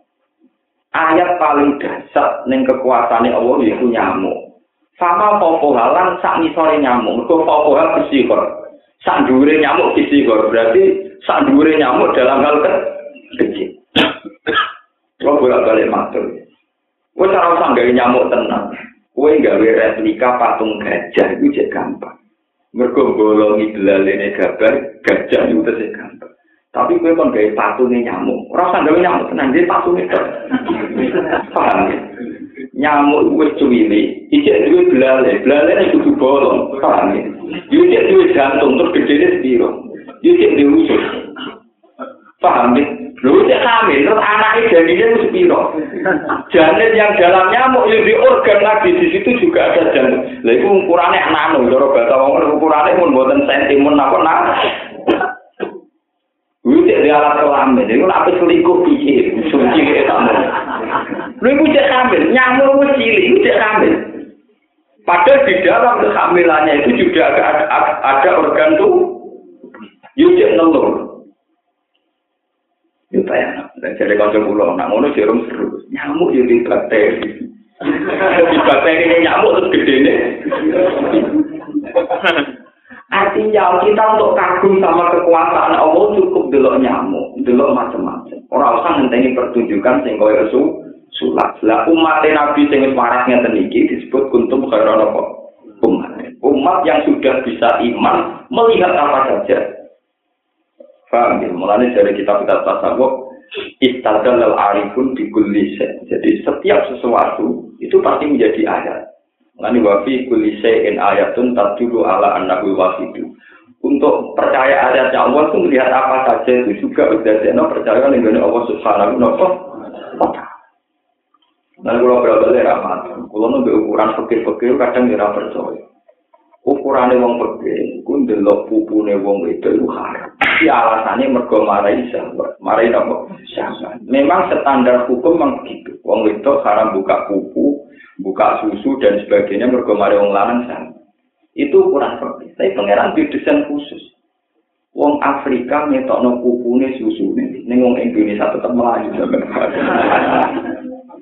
Ayat paling dasar ning kekuasaane Allah iku nyamuk. Sama popo halan sak nisore nyamuk, mergo popo hal bersihor. Sak dhuwure nyamuk bersihor, berarti sak dhuwure nyamuk dalam hal kecil. Kalau bolak-balik matur. Kowe ora usah gawe nyamuk tenang. Kowe gawe replika patung gajah itu cek gampang. Mergo bolongi belalene gambar gajah itu cek gampang. Tapi kowe kon gawe patunge nyamuk. Ora usah gawe nyamuk tenang, dia patunge tok. Paham? Nyamuk wis cuwili, iki duwe belale, belalene kudu bolong. Paham ya? Yo cek duwe jantung terus gedene sepiro. Yo cek duwe usus. Paham ya? Lu cek hamil, terus anaknya jadinya sepiro. Janin yang dalam nyamuk, yang di organ lagi, di situ juga ada jantung. Lah itu ukurannya nano, kalau bahasa orang ukurannya pun buatan sentimen, apa nak. Lu cek di alat kelamin, itu apa selingkuh piye, suci kayak kamu. Lu itu cek hamil, nyamuk itu cilik, itu cek hamil. Padahal di dalam kehamilannya itu juga ada, ada organ tuh, yuk cek nelur. Itu ya, dan jadi konsep pulau, nak ngono jarum seru, nyamuk jadi bakteri. Di bakteri ini nyamuk terus gede nih. Artinya kita untuk kagum sama kekuasaan Allah cukup delok nyamuk, delok macam-macam. Orang usah ngenteni pertunjukan sing koyo sulak. Lah umat Nabi sing wis waras ngeten iki disebut kuntum khairan apa? Umat. Umat yang sudah bisa iman melihat apa saja. Paham ya? Mulanya dari kitab-kitab tasawuf istadal al arifun di Jadi setiap sesuatu itu pasti menjadi ayat. Ngani wafi kulise in ayatun tadulu ala annahu wahidu. Untuk percaya ayatnya Allah itu melihat apa saja itu juga sudah percaya dengan Allah Subhanahu wa taala. Nah, kalau berapa ramat, kalau nunggu ukuran fakir-fakir kadang tidak percaya. Ukurannya wong fakir, ku ndelok pupune wong itu itu haram. Si alasannya mergo marai sahabat, marai apa? Sahabat. Memang standar hukum memang begitu. Wong itu haram buka pupu, buka susu dan sebagainya mergo mari wong lanang sana. Itu ukuran fakir. Tapi pangeran di desain khusus. Wong Afrika ngetokno pupune susune, ning wong Indonesia tetap melayu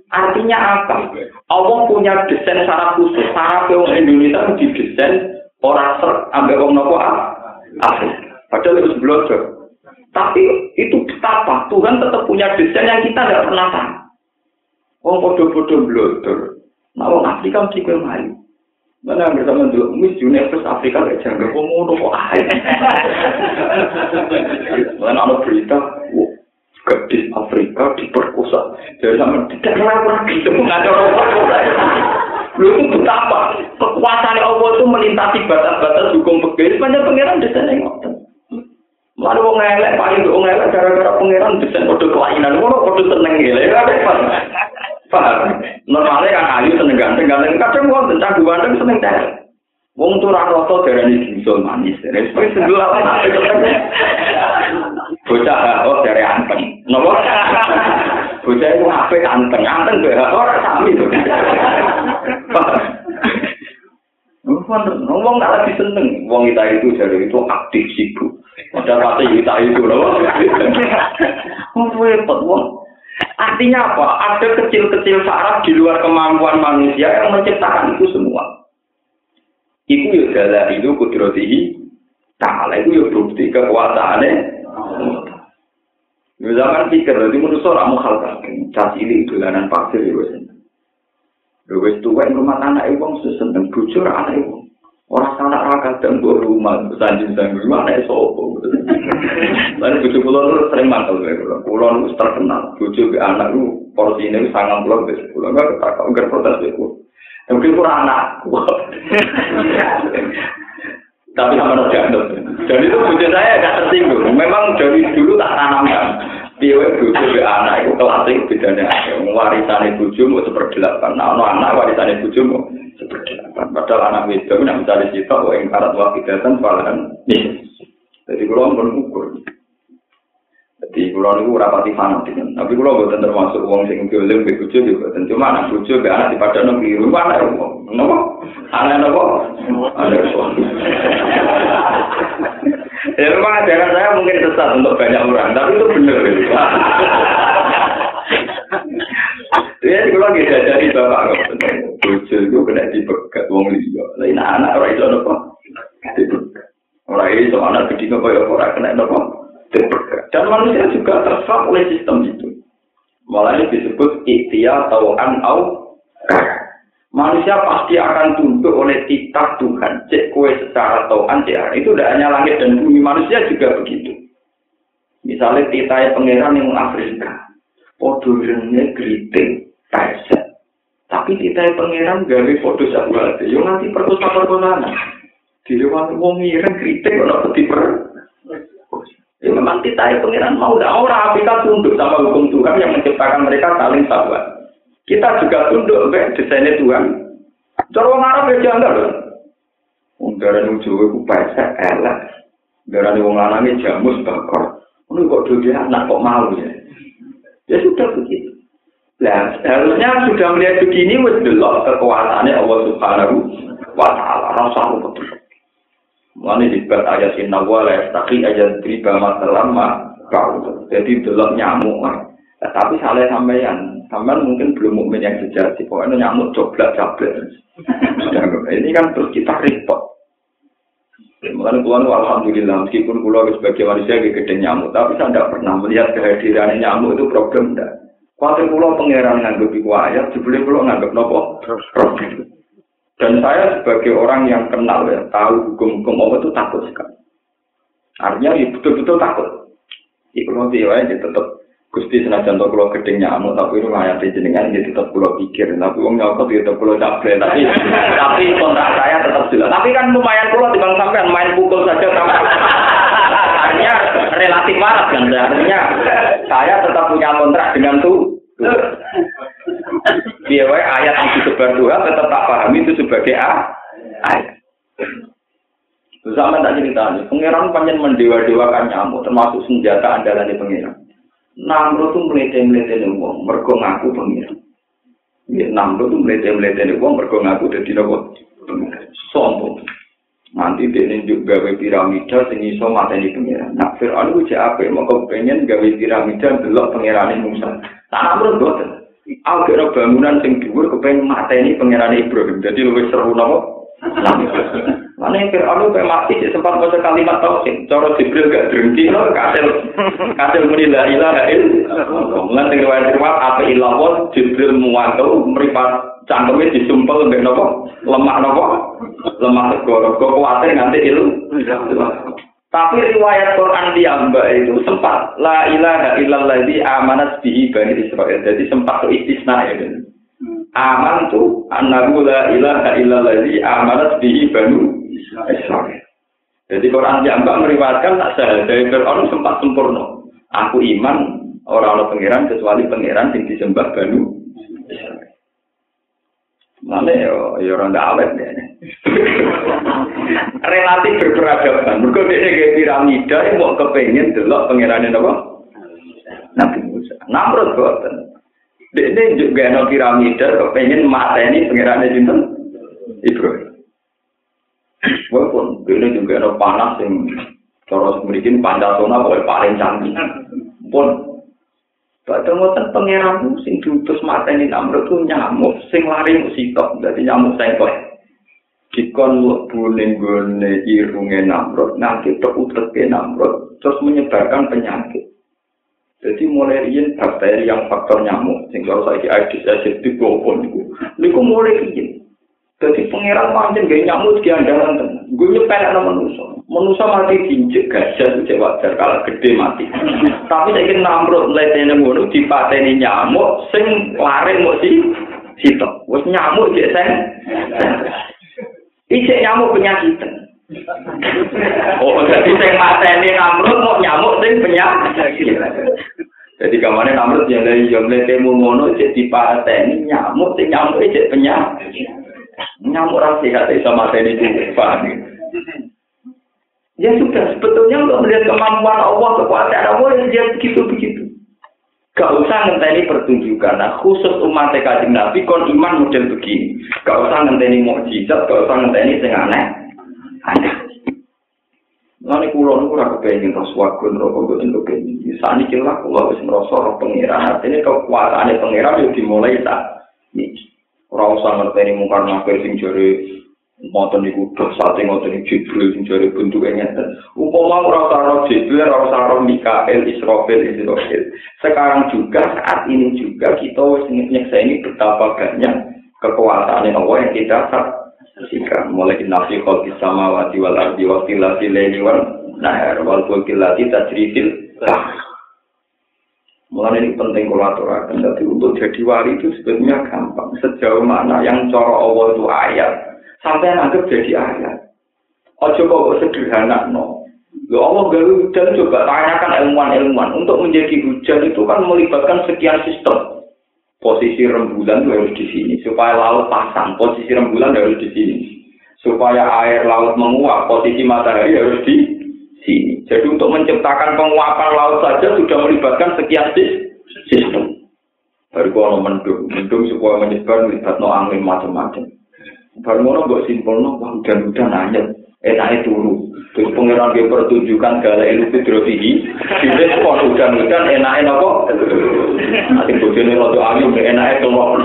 Artinya apa? Allah punya desain secara khusus. Saraf wong Indonesia didesain orang ser ambek wong nopo Afrika. Padahal itu belajar. Tapi itu betapa Tuhan tetap punya desain yang kita tidak pernah tahu. Wong bodoh-bodoh belajar. Nah, wong Afrika mesti kue mari. Mana yang bersama dulu, Miss Universe Afrika gak jaga, kok ngono *laughs* aja. Mana ada berita, gadis Afrika diperkosa. Jadi sama tidak kenapa gitu, nggak ada orang Lu itu betapa kekuasaan Allah itu melintasi batas-batas hukum pegawai. Sepanjang pangeran yang ngotot. Lalu wong elek paling wong elek gara-gara pangeran desain kode kelainan, ngono kode seneng gile, ya Paham? Normalnya kan ayu seneng ganteng, ganteng kadang wong tentang ganteng seneng teh. Wong tuh rano to dari ini manis, sebagai sebelah Bocah oh dari anteng, nopo? Bocah itu apa anteng, anteng gue orang sami tuh. Ngomong nggak lagi seneng, wong kita itu dari itu aktif sibuk. Ada kata kita itu loh. Wong repot wong. Artinya apa? Ada kecil-kecil saraf di luar kemampuan manusia yang menciptakan itu semua. Itu ya adalah itu kudrotihi ta'ala itu ya bukti kekuasaannya. Lu zaman pikir, lu dimana seorang mukhal Cas ini itu lanan pasir ya bosan. Lu wes tua yang rumah tanah ibu mau susun dan bujur anak ibu. Orang sana raga dan rumah bersanjung dan rumah naik sopo. Lalu bujur pulau lu sering mantel gue pulau. Pulau lu terkenal. Bujur ke anak lu porsi ini sangat pulau bes. Pulau gak ketakau gak protes ibu. Mungkin pura anak. Tapi sama jatuh. Dan itu bojo saya agak tersinggung. Memang dari dulu tak tanamkan. Dia bojo be anak itu kelasnya bedanya. Warisannya bojo mau seperdelapan. Nah, no anak warisannya bojo mau seperdelapan. Padahal anak itu nak mencari cita, wah yang karat wakidatan, malahan nih. Jadi kalau mengukur. Jadi kulo niku ora pati fanatik. Tapi kulo boten termasuk wong sing dolen mbek bojo yo boten. Cuma anak bojo mbek anak dipadano kliru anak wong. Napa? Anak napa? Anak wong. Ya memang ajaran saya mungkin sesat untuk banyak orang, tapi itu benar. Ya, kalau kita dari bapak bojo itu kena dipegat wong liya. Lain anak ora iso napa? Dipegat. Ora iso anak gede kok ora kena napa? Dan manusia juga terserap oleh sistem itu. Malah ini disebut ikhtiar tauan au Manusia pasti akan tunduk oleh titah Tuhan. Cek kue secara tauan cek itu tidak hanya langit dan bumi manusia juga begitu. Misalnya titah pangeran yang Afrika, podurnya geriting, peset. Tapi titah pangeran gawe foto sahabat, yo nanti perkosa perkosaan. Di luar wong ngiring geriting, kalau peti. Ya memang kita ya pengiran mau tidak orang kita tunduk sama hukum Tuhan yang menciptakan mereka saling sahabat. Kita juga tunduk ke desainnya Tuhan. Cara Arab ya janggal loh. Yang Jawa itu pesek, elek. Darah yang lanangnya jamus, bakor. Ini kok dulu anak kok mau ya? Ya sudah begitu. Nah, harusnya sudah melihat begini, wis delok kekuasaannya Allah Subhanahu wa Ta'ala. Rasa betul. Mulane dibat ayat inna wa la yastaqi ayat riba masalama kau. Jadi delok nyamuk. Nah, tapi salah sampeyan, sampean mungkin belum mukmin yang sejati. Pokoknya nyamuk coblak coblak. *laughs* ini kan terus kita repot. Mulane Tuhan alhamdulillah meskipun kula sebagai manusia gede nyamuk, tapi saya tidak pernah melihat kehadiran nyamuk itu problem enggak. Kuatir pulau pangeran nganggep iku ayat, jebule pulau nganggep nopo problem. Dan saya sebagai orang yang kenal ya, tahu hukum-hukum Allah itu takut sekali. Artinya ya betul-betul takut. Di kalau dia ya tetap Gusti senajan to kula gedhe nyamuk tapi ayat jenengan ya tetap kula pikir. Tapi wong nyokot ya tetap kula caple tapi tapi kontrak saya tetap jelas. Tapi kan lumayan kula timbang sampean main pukul saja sama artinya relatif waras kan artinya saya tetap punya kontrak dengan tuh Biar ayat yang disebar Tuhan tetap tak pahami itu sebagai A, ayat. Zaman tak cerita nih, pangeran panjang mendewa-dewakan nyamuk, termasuk senjata andalan di pangeran. Namro tuh melete-melete uang, mergo ngaku pangeran. Ya, Namro tuh melete-melete uang, mergo ngaku dari nopo sombong. Nanti dia juga gawe piramida sing iso mateni pangeran. Nah, Fir'aun ku cek? Mau pengen gawe piramida delok pangerane Musa. Tak namrud. Aku kira bangunan sing dhuwur kepengen mateni pangeran Ibrahim. Jadi luwih seru napa? *laughs* Mana yang Fir'aun kayak mati sempat baca kalimat tauhid. Cara Jibril gak drengki no kasil kasil muni la ilaha illallah. Lan sing riwayat riwayat apa illallah Jibril muwanto mripat cangkeme disumpel mbek napa? Lemah napa? Lemah. Kok kuwatir nganti ilmu. Tapi riwayat Quran di Amba itu sempat la ilaha illallah di amanat bihi bani Israel. Jadi sempat itu istisna ya. Kan? Aman tuh annahu la ilaha illallah di amanat bihi bani Israel. Jadi Quran di Amba meriwayatkan tak saya dari Fir'aun sempat sempurna. Aku iman orang-orang pangeran kecuali pangeran yang disembah Israel. Mana yo yo orang awet deh. *laughs* Relatif berperadaban. Mereka dia kayak piramida yang mau kepengen delok pangeran apa? Nabi Musa. Namrud boten. Dia juga no piramida kepengen mata ini pangeran itu Ibrahim. Walaupun dia juga no panas yang cara memiliki pancasona paling canggih. Pun Padahal ngoten pangeran sing diutus mateni Namrud ku nyamuk sing lari sitok dadi nyamuk sengklek. Dikon mlebu ning gone irunge Namrud nanti terutreke Namrud terus menyebarkan penyakit. Jadi mulai riyen bakteri yang faktor nyamuk sing kalau saiki Aedes aegypti gopo niku. Niku mulai riyen. Jadi pangeran pancen gak nyamuk di andalan tenan. Gue nyepelek nama manusia. Mati diinjek gajah itu wajar kalau gede mati. Tapi saya kira namrud meletene ngono dipateni nyamuk sing lare mau si sitok. Wes nyamuk cek sen. Ijek nyamuk penyakit. Oh, jadi sing mateni namrud mau nyamuk sing penyakit. Jadi kamane namrud yang dari jomle temu ngono cek dipateni nyamuk sing nyamuk cek penyakit. Nyamuk ra sehat iso mateni paham. Ya sudah, sebetulnya untuk melihat kemampuan Allah, kekuasaan Allah, ya begitu-begitu. Gak usah ngenteni pertunjukan. Nah, khusus umat kajian Nabi, kon iman model begini. Gak usah ngenteni mukjizat, gak usah ngenteni sing aneh. Aneh. Lalu kulo niku ora kepengin terus wae neraka kok entuk kene. Sani kira kulo wis ngrasa roh pangeran. Artine kekuasaane pangeran yo dimulai ta. Niki. Ora usah ngerteni mungkar nakir sing jare moten niku dosate ngoten Jibril sing jare bentuke ngeten. Umpama ora karo Jibril, ora karo Mikael, Israfil, Israfil. Sekarang juga saat ini juga kita nyekseni betapa banyak kekuasaan Allah yang kita saksikan. Mulai nafsi khalqis samawati wal ardi wa tilati laili wal nahar wal fulki lati tajrifil Mulai ini penting kolaborasi. Jadi untuk jadi wali itu sebetulnya gampang. Sejauh mana yang cara Allah itu ayat, sampai nanti jadi ayat. Ojo kok sederhana no. Ya Allah gawe hujan coba tanyakan ilmuwan-ilmuwan untuk menjadi hujan itu kan melibatkan sekian sistem. Posisi rembulan itu harus di sini supaya laut pasang. Posisi rembulan harus di sini supaya air laut menguap. Posisi matahari harus di sini. Jadi untuk menciptakan penguapan laut saja sudah melibatkan sekian sistem. Baru kalau mendung, mendung supaya menyebar melibat no angin macam-macam. Baru ngono buat simpel no, hujan-hujan nanya, enaknya turu. Terus pengiran dia pertunjukan gala ilu fidrofihi, di spot hujan-hujan enaknya nopo. Nanti bojone rodo angin, enaknya keluar.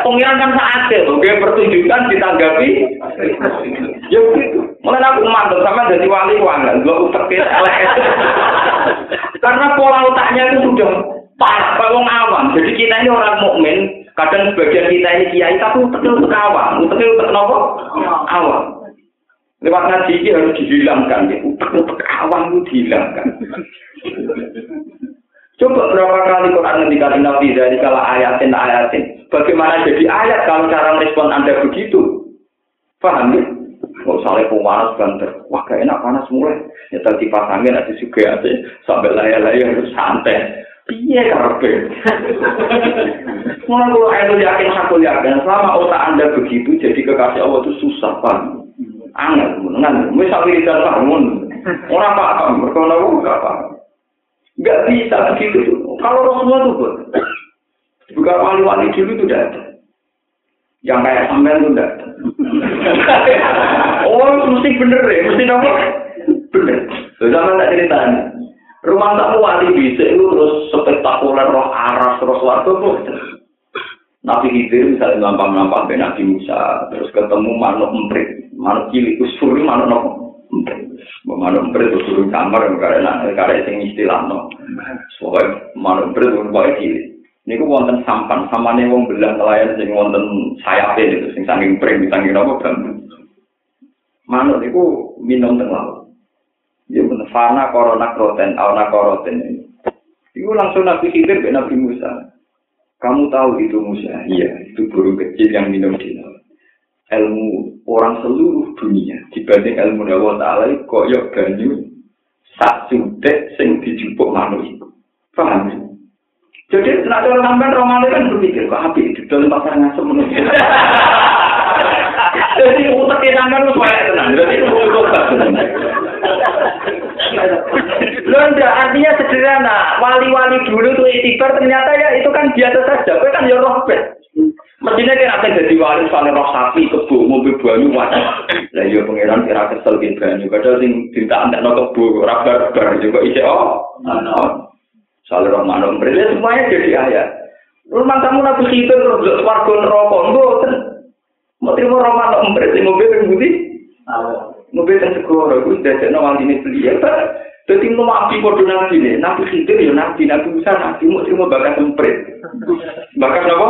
Pengiran kan saat itu, dia pertunjukan ditanggapi. Ya begitu. Mulai aku mantul sama jadi wali wangan, gue utek Karena pola otaknya itu sudah parah, kalau awam. Jadi kita ini orang mukmin, kadang sebagian kita ini kiai, tapi uteknya utek awam. Uteknya utek nopo? Awam. Lewat ngaji ini harus dihilangkan, ya. utek-utek awam itu dihilangkan. Coba berapa kali Quran ngendikasi Nabi dari kala ayatin ayatin. Bagaimana jadi ayat kalau cara merespon Anda begitu? Paham ya? Kalau saling panas banter, wah gak enak panas mulai. Ya tadi pasangin ada juga aja sampai layar-layar harus santai. Iya. Mulai kalau aku yakin aku yakin selama otak anda begitu jadi kekasih Allah itu susah pak. Angin, menengan. Misal ini dan bangun, orang apa berkona gak apa. Gak bisa begitu. Kalau Rasulullah itu juga wali-wali dulu itu tidak. Yang kayak sampean itu enggak. oh, mesti bener ya, mesti nopo? Bener. Zaman tak ceritaan. Rumah tamu wali bisa itu terus spektakuler roh aras terus waktu tuh. Nabi Khidir misalnya gampang-gampang ben Nabi Musa, terus ketemu manuk emprit, manuk cilik usur manuk nopo? Emprit. Manuk emprit terus turun kamar karena karena sing istilah no. Pokoknya manuk emprit turun cilik. niku wonten sampan samane wong belang nelayan sing wonten sayape niku sing saking pring saking napa bambu manuk niku minum teng laut ya bener fana korona kroten auna koroten. Itu langsung nabi khidir ke nabi musa. Kamu tahu itu musa? Iya itu burung kecil yang minum di ilmu orang seluruh dunia. Dibanding ilmu Allah Ta'ala kok yuk ganyu sak sudek sing dijupuk manuk itu. Paham Jadi nak sampean kan berpikir kok api di dalam pasar ngasem menurut. Jadi utek sampean lu kaya tenang. Jadi untuk Loh, artinya sederhana. Wali-wali dulu tuh itibar ternyata ya itu kan biasa saja. Kau kan ya rohbet. Mestinya kira akan jadi wali soalnya roh sapi, kebu, mobil banyu, wajib. Lah iya pengiran kira kesel di banyu. Padahal sing cinta anda no kebu, rabar-rabar juga isi oh. Soal Rahman Umbril, semuanya jadi ayat. Rumah kamu nabi itu terus warga neraka, enggak. Mati mau Roma tak memberi sih mobil yang budi. Mobil yang segoro itu sudah jadi nawang ini beli ya. Jadi mau mati mau dona ini. Nabi Khidir ya nabi nabi Musa nabi mau sih mau bakar memberi. Bakar apa?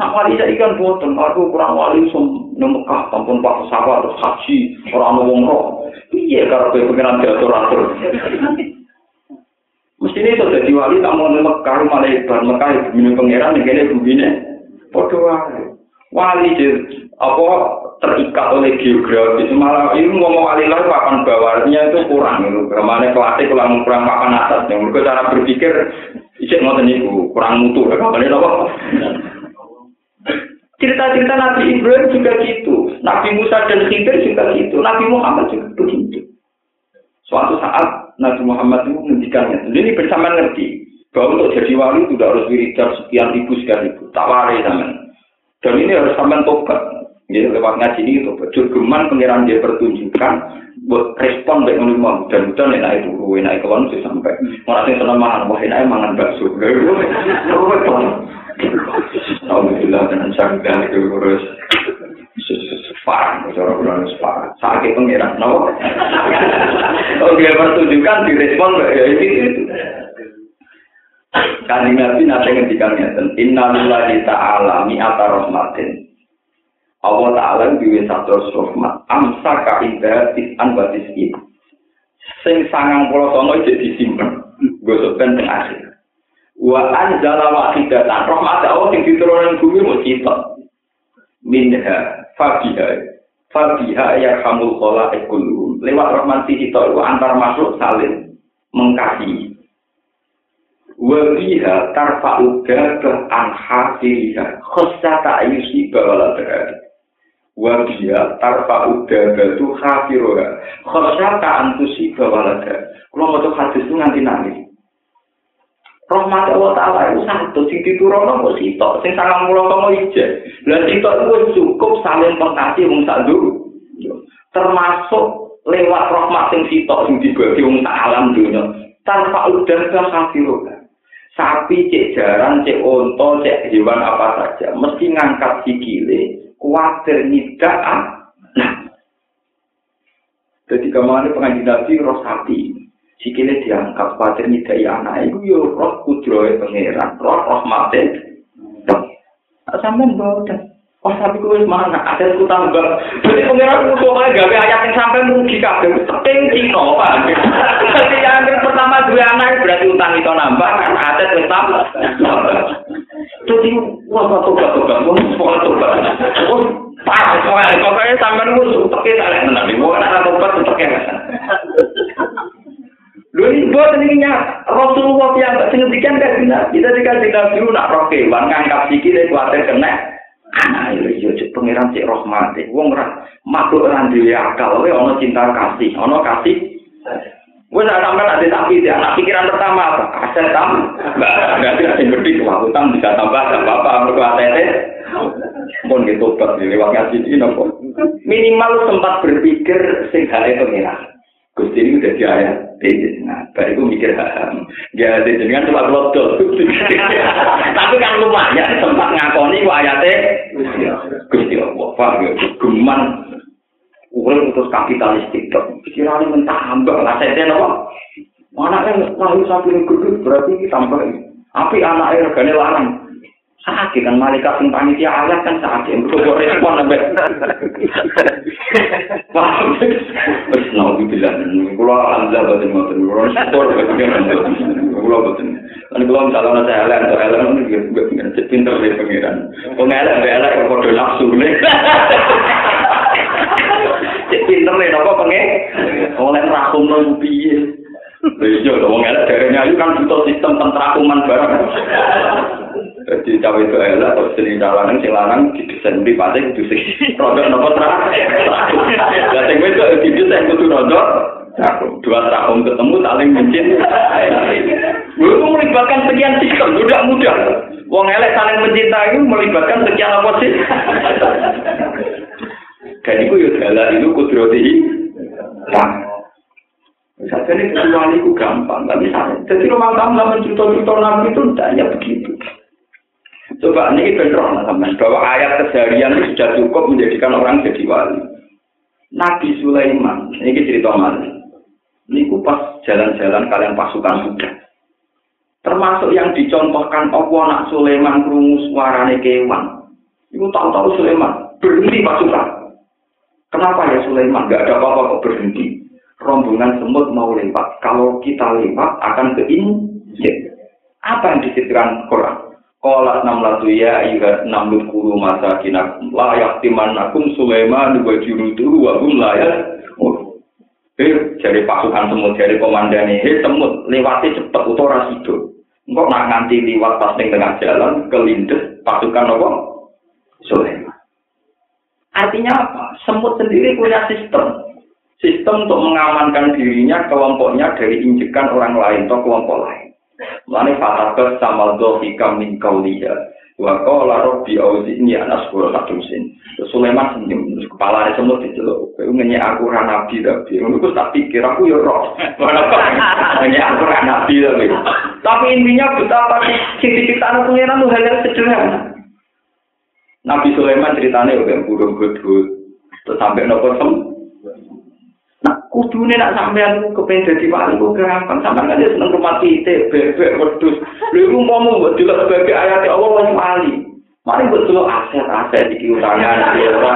Nah, wali saya ikan buatan, aku kurang wali sum nemekah, tampon pak sahabat, terus haji, orang ngomong roh. Iya, karena gue pengen ambil atur-atur. Mesti ini sudah jadi wali, tak mau nemekah, rumah lebar, mekah, bumi pengeran, ini kayaknya. Begini. Podo wali apa terikat oleh geografis. Malah ini ngomong alilah papan bawahnya itu kurang itu. Ke mana klasik kurang kurang papan atas. Yang mereka cara berpikir isi ngoten itu kurang mutu. Ya kapan apa? Cerita-cerita Nabi Ibrahim juga gitu. Nabi Musa dan Khidir juga gitu. Nabi Muhammad juga begitu. Suatu saat Nabi Muhammad itu menghentikannya. Ini bersama ngerti. Bahwa untuk jadi wali itu harus wiridan sekian ribu sekian ribu tak warai dan ini harus sampai tobat Ya, lewat ngaji ini itu geman pengiran dia pertunjukan buat respon baik menerima nih naik dulu naik kawan sih sampai orang yang senang makan wah naik mangan bakso Alhamdulillah dengan syarikat itu terus parah, cara bulan parah. Sakit pengiran, no? Oke, pertunjukan direspon ya itu itu. Kan Nabi nanti ngendikan ngeten, Inna lillahi ta'ala mi'ata rahmatin. Allah Ta'ala duwe satu rahmat. Amsa ka indah tisan batis ini. Sing sangang pulau songo jadi disimpan gue sepen teng akhir wa anjala wahidatan rahmat Allah sing diturunkan bumi mau cita minha fabiha. Fabiha ya kamul kola ekulu lewat rahmat cita antar masuk saling mengkasihi wa biha tarfa'u gabah an hasiriha khosata ayusi bawala berada wa biya tarfa uda batu khafiroha khosyata antusi bawalada kalau mau tuh hadis itu nganti nangis. Rahmat Allah Ta'ala itu satu. Sing diturono kok sitok. Sing sangang pulau kamu ije dan sitok itu cukup saling pengkasih wong sadu termasuk lewat rahmat sing sitok sing dibagi wong tak alam dunia. Tanpa udah ke khafiroha sapi cek jaran cek onto cek hewan apa saja mesti ngangkat sikile kuatir nidak nah jadi kemarin pengajian nabi roh sapi. Sikile diangkat kuatir nidak ya anak itu yo roh kudroy pangeran roh roh mati sampai bodoh Wah, tapi kuwi mana? Ada ku tanggal. Jadi pengiran aku tuh gawe gak kayak yakin sampai mungkin kafe. Penting sih, kok, Pak. Tapi yang pertama dua anak berarti utang itu nambah. Ada tuh tambah. Jadi, wah, gak tuh, gak tuh, gak tuh. Wah, tuh, gak tuh. Wah, pas, pokoknya sampai nunggu sutek ya, kalian tenang nih. Gue kan ada tempat sutek ya, Lu ini buat tenginya, Rasulullah yang tak sengetikan kan? Kita dikasih nabi, nak roh kewan, ngangkap sikit, kuatir kena. Anak itu yo pangeran cek rahmat wong ora makhluk ora duwe akal wae ana cinta kasih ana kasih. Gue tak tambah nanti tapi dia anak pikiran pertama apa? Aset tam, tidak sing gede wah utang bisa tambah nggak apa-apa mereka aset pun gitu tobat lewat ngaji ini minimal sempat berpikir sing hari pengiran Gusti ini udah di ayat nah baru mikir ham ya dengan cuma lodol *laughs* tapi kan lumayan sempat ngakoni ku ayatnya Gusti Allah. Paham ya geman. Urip terus kapitalistik tok. Pikirannya mentah ambek lah saya apa? Anaknya lahir sampai gede berarti tambah api anaknya regane larang sakit kan malaikat sing panitia ayat kan sakit. Untuk respon sampai paham wis nau bilang kula alhamdulillah boten ngoten kula syukur kula boten. Lan kula misalnya saya elek atau elek nggih pinter deh pangeran wong elek mbek elek kok padha ne. Cek pinter nek apa pengen oleh rakum nang piye? Lha iya wong elek derene ayu kan butuh sistem tentrakuman barang Jadi cawe itu elek atau seni dalangan sing lanang didesain di pate kudu sing *laughs* rodok nopo tra. Lah sing wedok didesain kudu rodok dua tahun ketemu saling mencin. Itu melibatkan sekian sistem, tidak mudah. Wong elek saling mencintai melibatkan sekian apa sih? Dan itu ya dalam itu kudroti. Misalnya ini kecuali itu gampang, tapi jadi rumah tangga mencuto-cuto nabi itu tidak begitu. Coba ini bentrok teman bahwa ayat keseharian itu sudah cukup menjadikan orang jadi wali. Nabi Sulaiman, ini cerita mana? Niku pas jalan-jalan kalian pasukan sudah. Termasuk yang dicontohkan Allah nak Sulaiman krungu suarane kewan. Iku tahu-tahu Sulaiman berhenti pasukan. Kenapa ya Sulaiman gak ada apa-apa kok berhenti? Rombongan semut mau lewat. Kalau kita lewat akan keinjek. Apa yang disebutkan Quran? Kolat enam latu ya ayuhat namlut kuru masa kinakum layak timanakum Sulaiman wa jurutu wa hum layak. Eh, jadi pasukan semut, jadi komandan ini, semut lewati cepet utora sido. Engkau nak nganti liwat pas ning tengah jalan kelindes pasukan apa? Sulaiman. Artinya apa? Semut sendiri punya sistem. Sistem untuk mengamankan dirinya, kelompoknya dari injekan orang lain atau kelompok lain. Mane fatabas sama dohika min kauliya. Wa qala rabbi auzi'ni an asbura lakumsin. Sulaiman senyum, terus kepala semut diceluk. Kowe ngenye aku ra nabi tapi ngono tak pikir aku ya roh. Ngenye aku ra nabi tapi. Tapi intinya betapa diciptakan pengiran itu hal yang sederhana. Nabi Sulaiman ceritanya udah burung gudut. Terus sampai nopo sem. Nah, kudune nak sampean kepengen dadi wali kok gampang. Sampean kan seneng rumah titik, bebek, wedhus. Lha iku umpama mbok delok sebagai ayat Allah wis wali. Mari mbok delok aset-aset iki utangan, iki ora,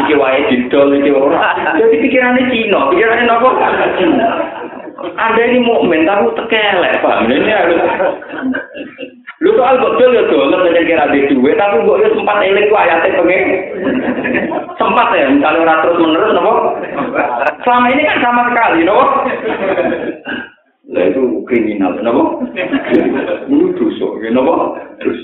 iki wae didol iki ora. Jadi pikirane Cina, pikirane nopo? Anda ini mukmin tapi tekelek, Pak. Ini harus Lu soal betul ya dolar dengan kira di duit, tapi gue ya sempat eling ku ayatnya pengen. Sempat ya, misalnya orang terus menerus, nopo. Selama ini kan sama sekali, nopo. Lah itu kriminal, nopo. Ini dosa, ya nopo. Terus.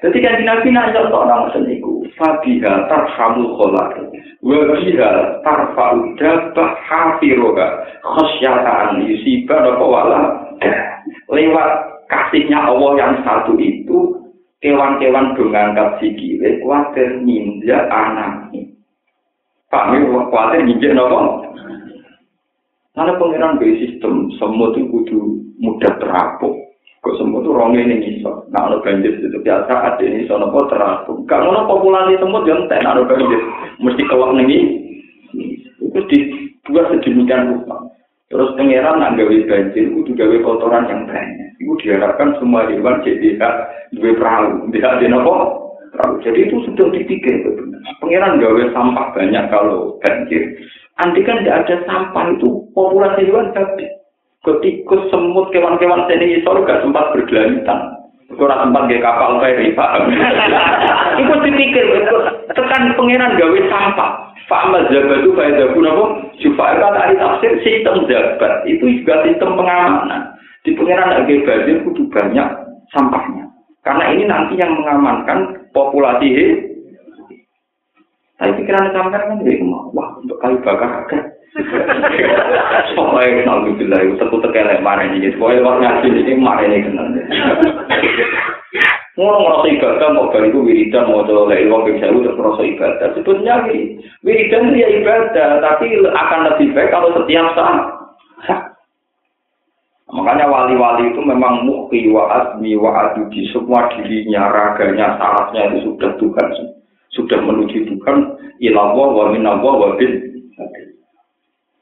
Jadi kan nabi nanya orang seniku, Fabiha tarhamul kholak, wabiha tarfa'u dabah hafiroha, khosyata'an yusibah nopo wala. Lewat kasihnya Allah yang satu itu kewan-kewan dongangkap sikile kuatir ninja anaknya. Ini kuatir ninja nopo. Karena pengiran B sistem semua itu kudu mudah terapung. Kok semua itu ronge ini iso. Nah, ada banjir itu biasa ada ini iso nopo terapung. Kalau nopo populasi semut yang ten ada banjir mesti keluar nih. Itu dibuat sedemikian rupa. Terus pengiran nak gawe banjir, kudu gawe kotoran yang banyak. Itu diharapkan semua hewan jadi dua perahu, tidak ada nopo. Jadi itu sudah dipikir. Pengiran gawe sampah banyak kalau banjir. Nanti kan tidak ada sampah itu populasi hewan habis. Ketika semut kewan-kewan seni isor gak sempat bergelantan. Kurang sempat gaya kapal feri, paham? *laughs* Itu dipikir, tekan pengiran gawe sampah. Fa'amal zabat itu faedah pun apa? Syufa'il kata ahli tafsir, sistem zabat. Itu juga sistem pengamanan. Di pengiran lagi banjir kudu banyak sampahnya. Karena ini nanti yang mengamankan populasi he. Tapi pikiran sampai kan jadi wah untuk kayu bakar agak. *laughs* Soalnya alhamdulillah itu satu tekelek mana ini. Soalnya waktu ngaji ini mana ini kenal. *laughs* Ngono ngerasa ibadah mau balik wiridan mau coba lagi wong bisa terus ngerasa ibadah. Sebetulnya wiridan dia ibadah, tapi akan lebih baik kalau setiap saat. Makanya wali-wali itu memang mukti wa azmi wa adudi semua dirinya, raganya, sarafnya itu sudah Tuhan, sudah menuju Tuhan. Ilallah wa minallah wa bin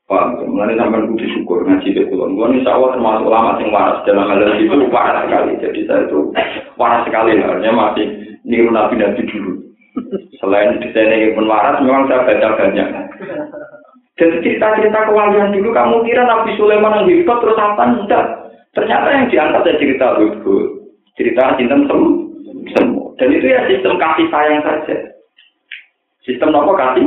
Paham, mengenai sampai kudu syukur ngaji ke kulon. Gue insya Allah termasuk ulama yang waras dalam hal itu waras sekali. Jadi saya itu waras sekali, artinya masih niru nabi nabi dulu. Selain desain yang pun waras, memang saya baca banyak. Jadi cerita-cerita kewalian dulu, kamu kira Nabi Sulaiman yang hebat terus apa? Enggak. Ternyata yang diangkat dari cerita itu cerita cinta semua. Dan itu ya sistem kasih sayang saja. Sistem apa kasih?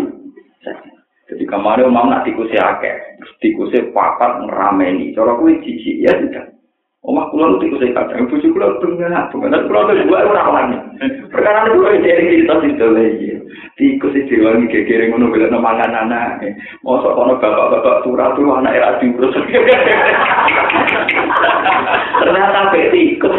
Jadi kemarin umam nak tikusnya akeh, tikusnya papat ngerameni. Cara kuwi cici ya sudah. Oh, Omah kula lu tikus ikat, yang puji kula lu tengah, pengenan kula lu dua orang lagi. Perkara lu kula jadi cerita di dalam ini. Tikus itu lagi kekiri ngono bela nama nganana. Masa kono bapak bapak surat tuh anak era diurus. Ternyata be tikus.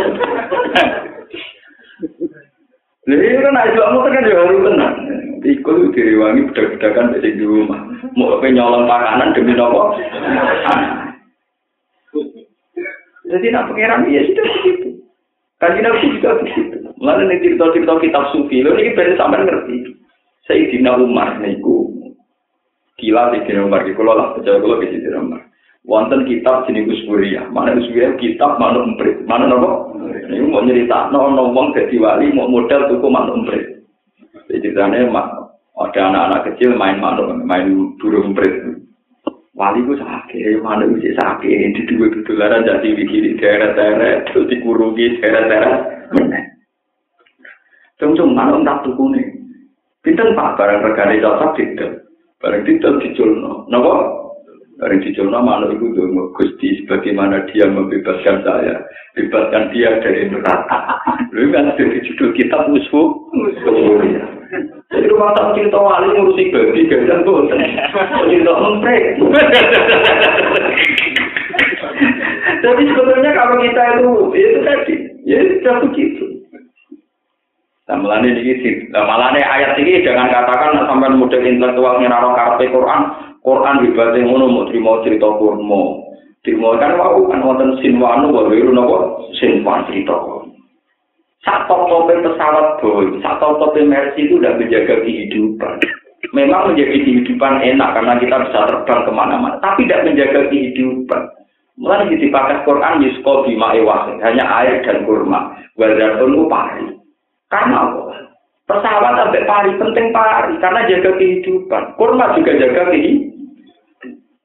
Lih itu naik juga mau tekan juga harus tenang. Tikus itu diwangi beda-bedakan dari di rumah. Mau penyolong makanan demi nopo. Jadi nak pengiran ya sudah begitu. Kaji nabi juga begitu. Mulai nih cerita-cerita kitab sufi, lo ini berarti sampai ngerti. Sayyidina Umar niku gila Sayyidina Umar, kalau lah percaya kalau Sayyidina Umar. wonten kitab jenis usburia. Mana usburia kitab mana umprit. Mana nopo? Ini mau cerita, no no wong jadi wali mau modal tuku mana umprit. Ceritanya ada anak-anak kecil main mana main burung umprit. Wali ku sakit, mana bisa sakit, di dua ketularan jadi bikin daerah-daerah, terus dikurungi daerah-daerah, meneh. Cung-cung, mana entah tuku nih. Pinten pak barang regane cocok tidak. Barang tidak diculno. Napa? Barang diculno malu itu dong. Gusti sebagaimana dia membebaskan saya. Bebaskan dia dari neraka. Lu kan jadi judul kita musuh. Jadi rumah tak cerita wali ngurusi babi gajan tuh. Cerita memprek. Jadi sebetulnya kalau kita itu, ya itu tadi, ya sudah begitu. Nah, melane ini, nah, ayat ini jangan katakan sampai model intelektual ngira karpe Quran, Quran hebatnya ngono mau terima cerita kurma. Terima kan mau kan wonten sinwanu wae napa sinwan cerita. Saat top-topnya pesawat Boeing, saat top-topnya Mercy itu udah menjaga kehidupan. Memang menjadi kehidupan enak karena kita bisa terbang ke mana-mana, tapi tidak menjaga kehidupan. Mulai dipakai Quran Yusko Bima Ewah, hanya air dan kurma. Wajarpun itu pari. Karena apa? Pesawat sampai pari, penting pari, karena jaga kehidupan. Kurma juga jaga kehidupan.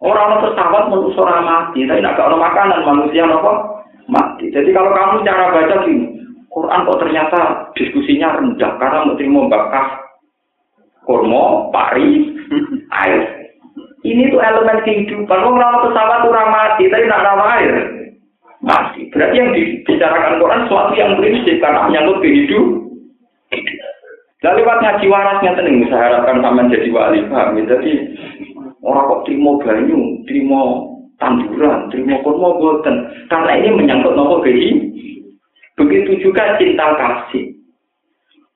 Orang pesawat orang mati, tapi tidak ada makanan manusia apa? Mati. Jadi kalau kamu cara baca gini, Quran kok ternyata diskusinya rendah karena mau terima bakar kurma, pari, *laughs* air. Ini tuh elemen kehidupan. Orang pesawat kurang mati, tapi tidak ada air. Mati. Berarti yang dibicarakan Quran sesuatu yang prinsip karena menyangkut kehidupan. Dan lewat ngaji warasnya tenang, saya harapkan sama jadi wali paham. Jadi orang kok terima banyu, terima tanduran, terima kurma boten. Karena ini menyangkut nopo kehidupan. Begitu juga cinta kasih.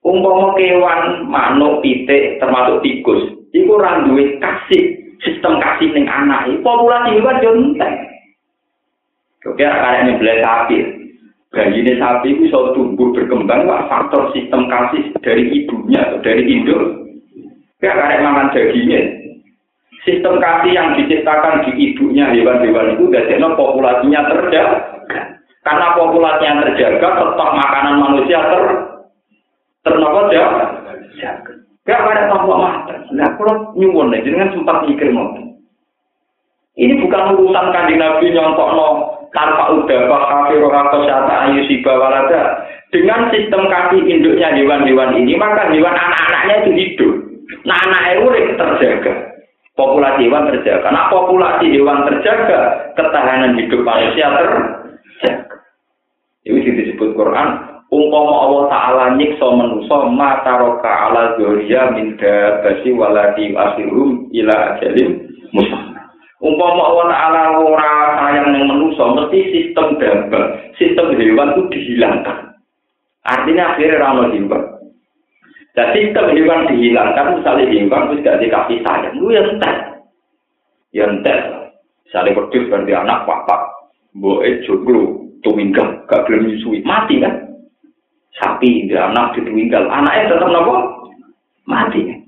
Umpama kewan, manuk, pitik, termasuk tikus, itu ora duwe kasih, sistem kasih ning anak. Populasi hewan yo entek. Oke, karena ini beli sapi. Bayi ini sapi itu bisa tumbuh berkembang, pak faktor sistem kasih dari ibunya atau dari induk. Ya, karena makan dagingnya. Sistem kasih yang diciptakan di ibunya hewan-hewan itu, dan populasinya terjaga. Karena populasinya terjaga, stok makanan manusia ter ternopo ya. Gak ada tanpa mata. Nah, kalau nyuwun nih, jangan sempat mikir mau. Ini bukan urusan kanji Nabi nyontok no tanpa udah kafir atau syata ayu siba walada. Dengan sistem kaki induknya hewan-hewan ini, maka hewan anak-anaknya itu hidup. Nah, anak urip terjaga. Populasi hewan terjaga. Nah, populasi hewan terjaga, ketahanan hidup manusia terjaga. Ini disebut Quran. Umpama Allah Ta'ala nyiksa manusia mata roka ala zoria minda basi waladi asirum ila ajalim musa. Umpama Allah Ta'ala ora sayang yang manusia, mesti sistem dabah, sistem hewan itu dihilangkan. Artinya akhirnya ramah hewan. Dan sistem hewan dihilangkan, misalnya hewan itu gak dikasih sayang, lu yang entek. Yang entek. Misalnya berdua berarti anak papa, boe joglo, tuwinggal, gak gelem nyusui, mati kan? Sapi, dia anak dituwinggal, anaknya tetap nopo? Mati.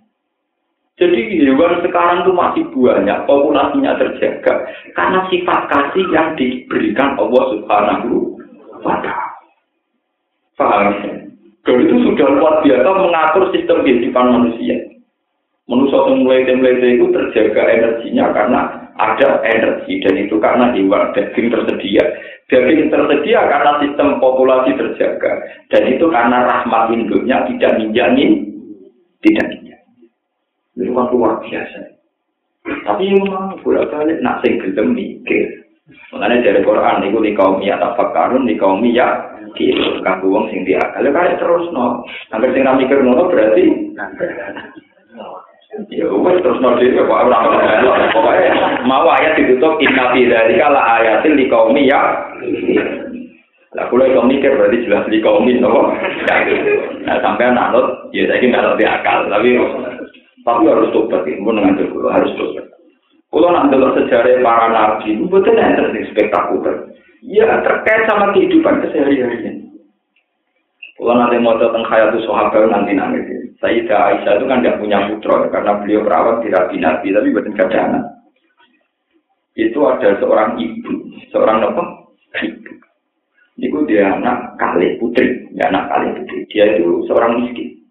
Jadi hewan sekarang itu masih banyak, populasinya terjaga karena sifat kasih yang diberikan Allah Subhanahu wa taala. Paham ya? Dan itu sudah luar biasa mengatur sistem kehidupan manusia. Manusia mulai itu terjaga energinya karena ada energi dan itu karena hewan daging tersedia. Daging tersedia karena sistem populasi terjaga dan itu karena rahmat induknya tidak minjamin, tidak minjamin. Itu kan luar biasa. Tapi memang bolak balik nak sing gelem mikir. Makanya dari Quran itu di kaum ya tafakarun di kaum ya gitu. Kanggo wong sing diakal kaya terus no. Hampir sing mikir ngono berarti Ya wes terus nanti ya Pak ora pokoknya mau ayat ditutup inna fi dzalika la ayatin li qaumi ya. Lah kula iso mikir berarti jelas li qaumi no. Nah sampai anut ya saiki nggak lebih akal tapi tapi harus tobat ya mun ngantuk kula harus tobat. Kula nak delok sejarah para nabi betul enten spektakuler. Ya terkait sama kehidupan keseharian. Kalau nanti mau tentang khayatu sahabat nanti nangis. Sayyidah Aisyah itu kan tidak punya putra karena beliau perawat di Nabi Nabi tapi bukan kadang itu ada seorang ibu, seorang apa? Ibu. Itu dia anak kali putri, ya anak kali putri. Dia itu seorang miskin.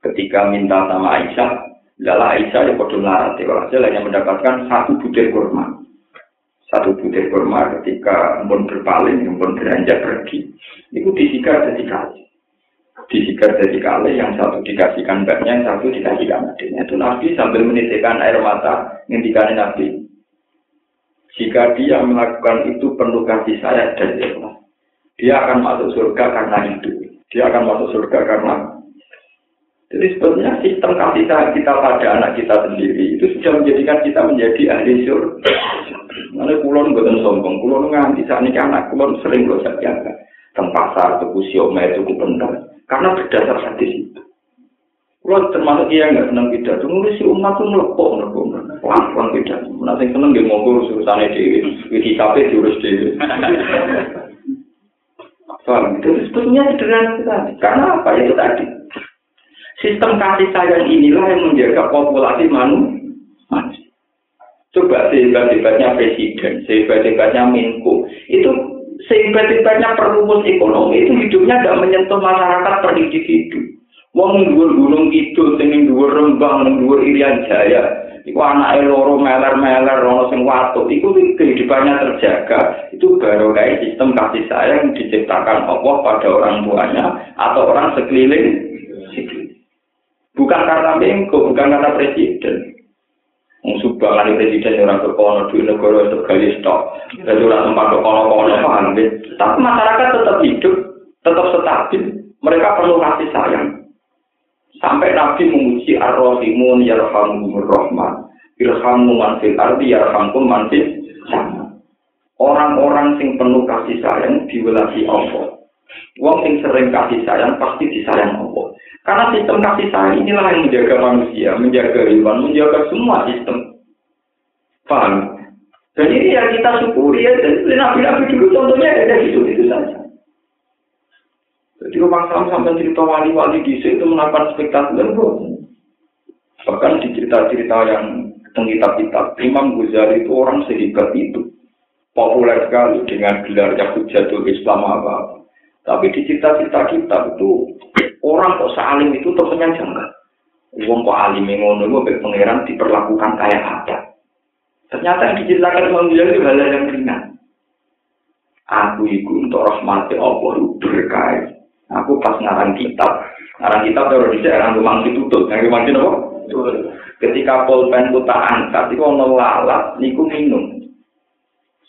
Ketika minta sama Aisyah, lala Aisyah yang bodoh larat, ya hanya mendapatkan satu butir kurma. Satu butir kurma ketika pun berpaling, pun beranjak pergi, itu disikar jadi kali. Disikar jadi kali, yang satu dikasihkan mbaknya, yang satu dikasihkan adiknya. Itu Nabi sambil menitikkan air mata, ngintikan Nabi, jika dia melakukan itu penuh kasih sayang dan ikhlas, dia akan masuk surga karena itu. Dia akan masuk surga karena jadi sebetulnya sistem kasih sayang kita pada anak kita sendiri itu sudah menjadikan kita menjadi ahli surga. Mana kulon bukan sombong, kulon nganti saat ini anak kulon sering loh saya. Teng pasar, tuku sioma, tuku bentar. Karena berdasar hadis itu. Kulon termasuk dia nggak senang pidato, nulis si umat tuh melepok, melepok, pelan-pelan pidato. Nanti seneng dia ngomong urusannya di wiki kafe diurus di. Paham? Itu sebetulnya sederhana sekali. Karena apa? Itu tadi. Sistem kasih sayang inilah yang menjaga populasi manusia. Coba sehebat-hebatnya presiden, sehebat-hebatnya Menko, itu sehebat-hebatnya perumus ekonomi itu hidupnya tidak menyentuh masyarakat per individu. Wong dhuwur gunung kidul, sing dhuwur Rembang, dhuwur Irian Jaya, iku anake loro meler-meler ana sing watu, iku kehidupannya terjaga. Itu baru kayak sistem kasih sayang yang diciptakan Allah pada orang tuanya atau orang sekeliling. Bukan karena mengko, bukan karena presiden. Wong subhangan presiden orang kekono di negara itu gali stok. Jadi orang tempat kekono-kono paham Tapi masyarakat tetap hidup, tetap stabil. Mereka perlu kasih sayang. Sampai Nabi memuji ar-rahimun yarhamumur rahman. Irhamu man fil ardi yarhamkum man fil Orang-orang sing penuh kasih sayang diwelasi Allah. Wong sing sering kasih sayang pasti disayang Allah. Karena sistem kasih sayang inilah yang menjaga manusia, menjaga hewan, menjaga semua sistem. Paham? Dan ini yang kita syukuri ya. Dan nabi-nabi dulu contohnya ada gitu itu saja. Jadi rumah Sam sampai cerita wali-wali di situ melakukan spektakuler Bahkan di cerita-cerita yang tentang kitab-kitab, Imam Ghazali itu orang sehebat itu. Populer sekali dengan gelarnya Hujatul Islam apa Tapi di cerita-cerita kitab itu, orang kok saling itu temennya janggal. Uang kok alim ngono itu pangeran diperlakukan kayak apa. Ternyata yang diceritakan Imam itu hal yang ringan. Aku itu untuk rahmati Allah itu berkait Aku pas ngarang kitab, ngarang kitab terus di daerah rumah tutup, yang rumah itu apa? Ketika pulpen ku tak angkat, itu ono lalat, niku minum,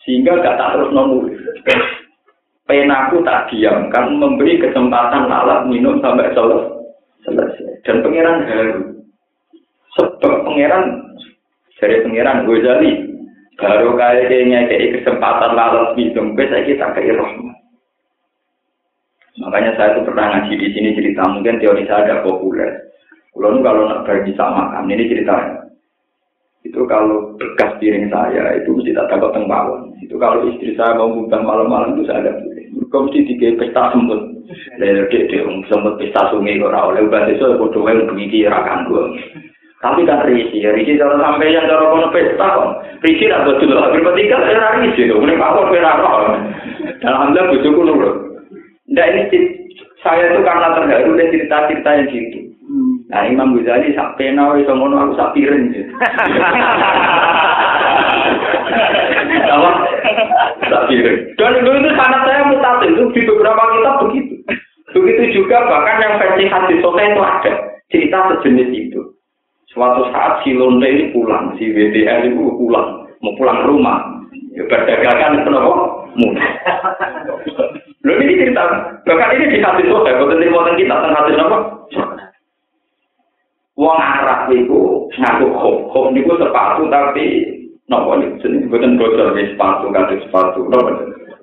sehingga gak tak terus nulis. Penaku tak diam, kan memberi kesempatan lalat minum sampai selesai. Dan pangeran haru. Sebab pangeran dari pangeran Ghazali baru kayaknya kayak kesempatan lalat minum, bisa kita rahmat. Makanya saya tuh pernah ngaji di sini cerita mungkin teori saya agak populer. Kalau kalau nak sama makan, ini ceritanya. Itu kalau bekas piring saya itu mesti tak takut tengbawan. Itu kalau istri saya mau buka malam-malam itu saya ada. Kau mesti tiga pesta semut. Lalu dia dia semut pesta sungai kok. Lalu bahasa itu bodoh yang begini rakan gue. Tapi kan risi, risi kalau sampai yang cara kono pesta kok. Risi lah betul lah. Berpetikan saya risi. Mulai apa pera Dalam hal bujuku nurut. Nggak ini saya itu karena terharu dengan cerita-cerita yang gitu. Nah Imam Ghazali sak pena iso ngono aku sak piring. *laughs* Apa? Dan itu, itu sangat saya mutatil itu di beberapa kitab begitu. Begitu juga bahkan yang versi hadis sore itu ada cerita sejenis itu. Suatu saat si Londe ini pulang, si WDL itu pulang, mau pulang ke rumah. Ya berdagangan kenapa? Mudah. Lho ini cerita, bahkan ini di hadis sohe, bukan di kita tentang hadis apa? Wong Arab itu ngaku khop, khop itu sepatu tapi nopo ini jenis bukan bocor di sepatu, kaki sepatu, nopo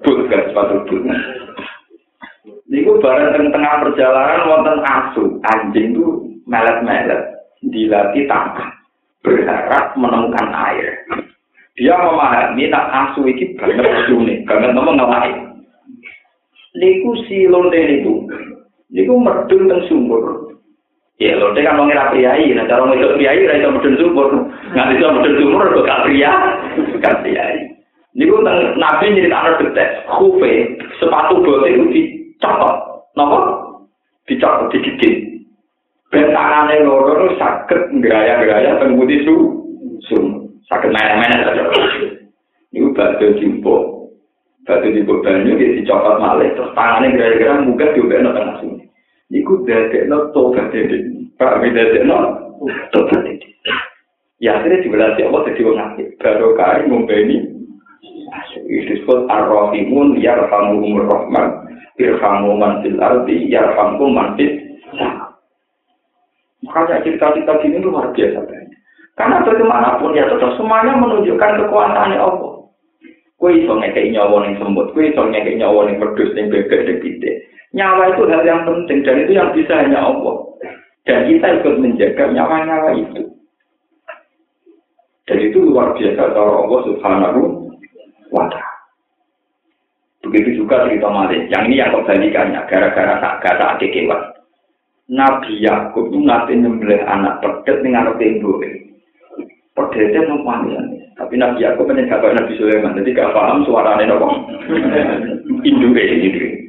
but gak sepatu but. Niku bareng tengah tengah perjalanan wonten asu, anjing itu melet-melet, dilatih tangkap, berharap menemukan air. Dia memahami nak asu ini banget unik, banget ngomong ngelain. niku si lonte niku niku medun teng sumur ya lonte kan wong ora priayi nah cara ngedok priayi ora iso medun sumur nggak iso medun sumur kok gak pria bekas kiai. Niku teng Nabi nyeritakno detek, khufe sepatu bote itu dicopot. Napa? Dicopot digigit. Ben tangane loro saged ngraya-ngraya teng putih su. Sum. Saged main-main saja. Niku batu jimpo. Batu jimpo banyu dicopot malih terus tangane ngraya-ngraya muga diobekno teng sungai. Niku dadekno tobat dede. Pak dadekno tobat dede. Ya akhirnya dibelas Allah jadi orang aktif. Baru kali membeni disebut ar-rahimun yarhamuhumur rahman irhamu man fil ardi yarhamkum man fil Makanya cerita-cerita gini luar biasa. Karena bagaimanapun ya tetap semuanya menunjukkan kekuasaan Allah. Kue iso ngekei nyawa yang sembut, kue iso ngekei nyawa yang berdus, yang bebek, gede. Nyawa itu hal yang penting dan itu yang bisa hanya Allah. Dan kita ikut menjaga nyawa-nyawa itu. Dan itu luar biasa cara Allah subhanahu wa ta'ala. Begitu juga cerita Malik. Yang ini yang kebalikannya, gara-gara tak kata adik kewan. Nabi Yakub itu nanti nyembelih anak pedet dengan anak ibu. Pedetnya numpangnya. Tapi Nabi Yakub kan gak Nabi Sulaiman, jadi gak paham suaranya nopo. Induk ini.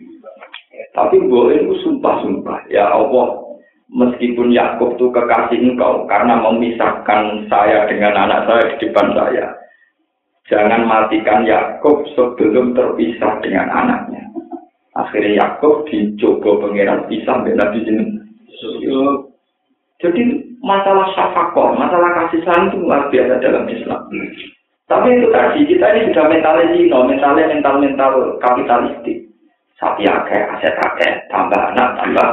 Tapi boleh itu sumpah-sumpah. Ya Allah, meskipun Yakub itu kekasih engkau karena memisahkan saya dengan anak saya di depan saya. Jangan matikan Yakub sebelum terpisah dengan anaknya. Akhirnya Yakub dicoba pangeran pisah dengan Nabi Jadi masalah syafakoh, masalah kasih sayang itu luar biasa dalam Islam. Tapi itu tadi, kita ini sudah mentalnya zino, mentalnya mental-mental kapitalistik. Sapi akeh, aset akeh, tambah anak, tambah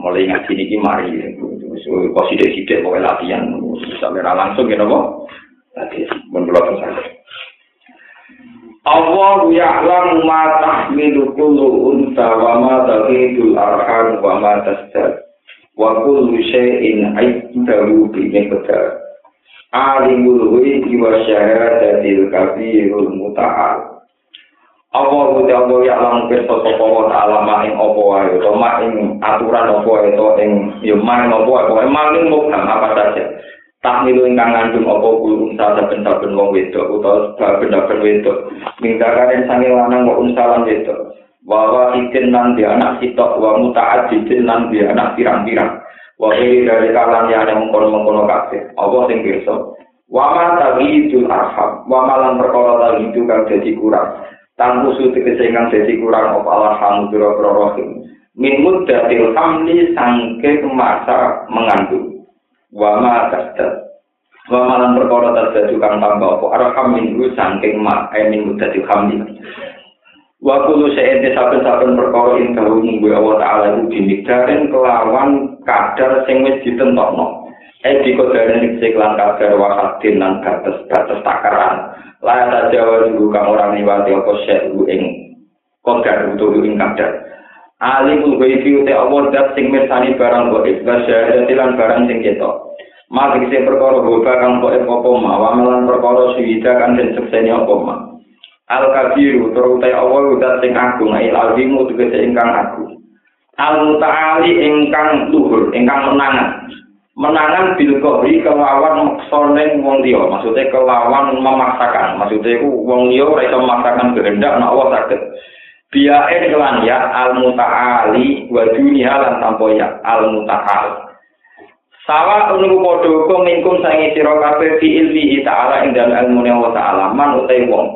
Mulai ngaji ini mari, kok sidik-sidik pokoknya latihan, sampai langsung gitu kok. Tadi, menurut saya. Allah ya'lam ma tahmilu kullu unta wa ma taghidul arham wa ma tasdad. Wa kullu syai'in 'indahu bi alimul ghaibi wa syahadatil kabirul muta'al Allah uti Allah ya'lam pirsa sapa wa ta'ala ing apa wae? Utawa ing aturan apa wae? To ing ya main apa wae? Pokoke maling mukam apa saja. Tak milu ingkang ngandung apa guru saben saben wong wedok utawa saben wedok. Mingkaren sange lanang kok unsalan wedok. Bahwa ikin nan di anak sitok wa mutaat nan di anak pirang-pirang. Wa ini dari kalan yang ada mengkono-mengkono kabeh. Apa sing pirsa? Wa ma tagidul arham. Wa malan perkara tagidu kang dadi kurang tanggu sutik sehingga sesi kurang apa alhamu biro prorohim min muddatil hamli sangke masa mengandu wama tasdat wama lan perkara terjadi kang tambah apa. Arham minggu sangke ma eh min muddatil hamli. Wa kudu sehente saben-saben perkara ing dalu Allah taala iku dimigaren kelawan kadar sing wis ditentokno. Eh dikodane ning siklan kadar wa hadin lan batas batas takaran. La jawa dulu kang ora liwati apa syekh ing kodar utawa ing kadar alimul ghaibi te Allah dat sing mirsani barang gaib basyarati lan barang sing ketok. Mati kese perkara hoba kang kok apa ma wamalan perkara suwida kang den sekseni apa ma. Al kabiru terutai Allah dat sing agung il alimu tegese ingkang agung. Al mutaali ingkang luhur ingkang menangan menangan bil kohri kelawan maksoneng wong liya. Maksudnya kelawan memaksakan. Maksudnya ku wong ora iso memaksakan kehendak nek Allah saged. Biae kelan ya al mutaali wa dunia lan tanpa ya al mutaal sawa unu padha uga mingkum sange fi ilmi ta'ala ing dalem ilmu Allah ta'ala man utai wong.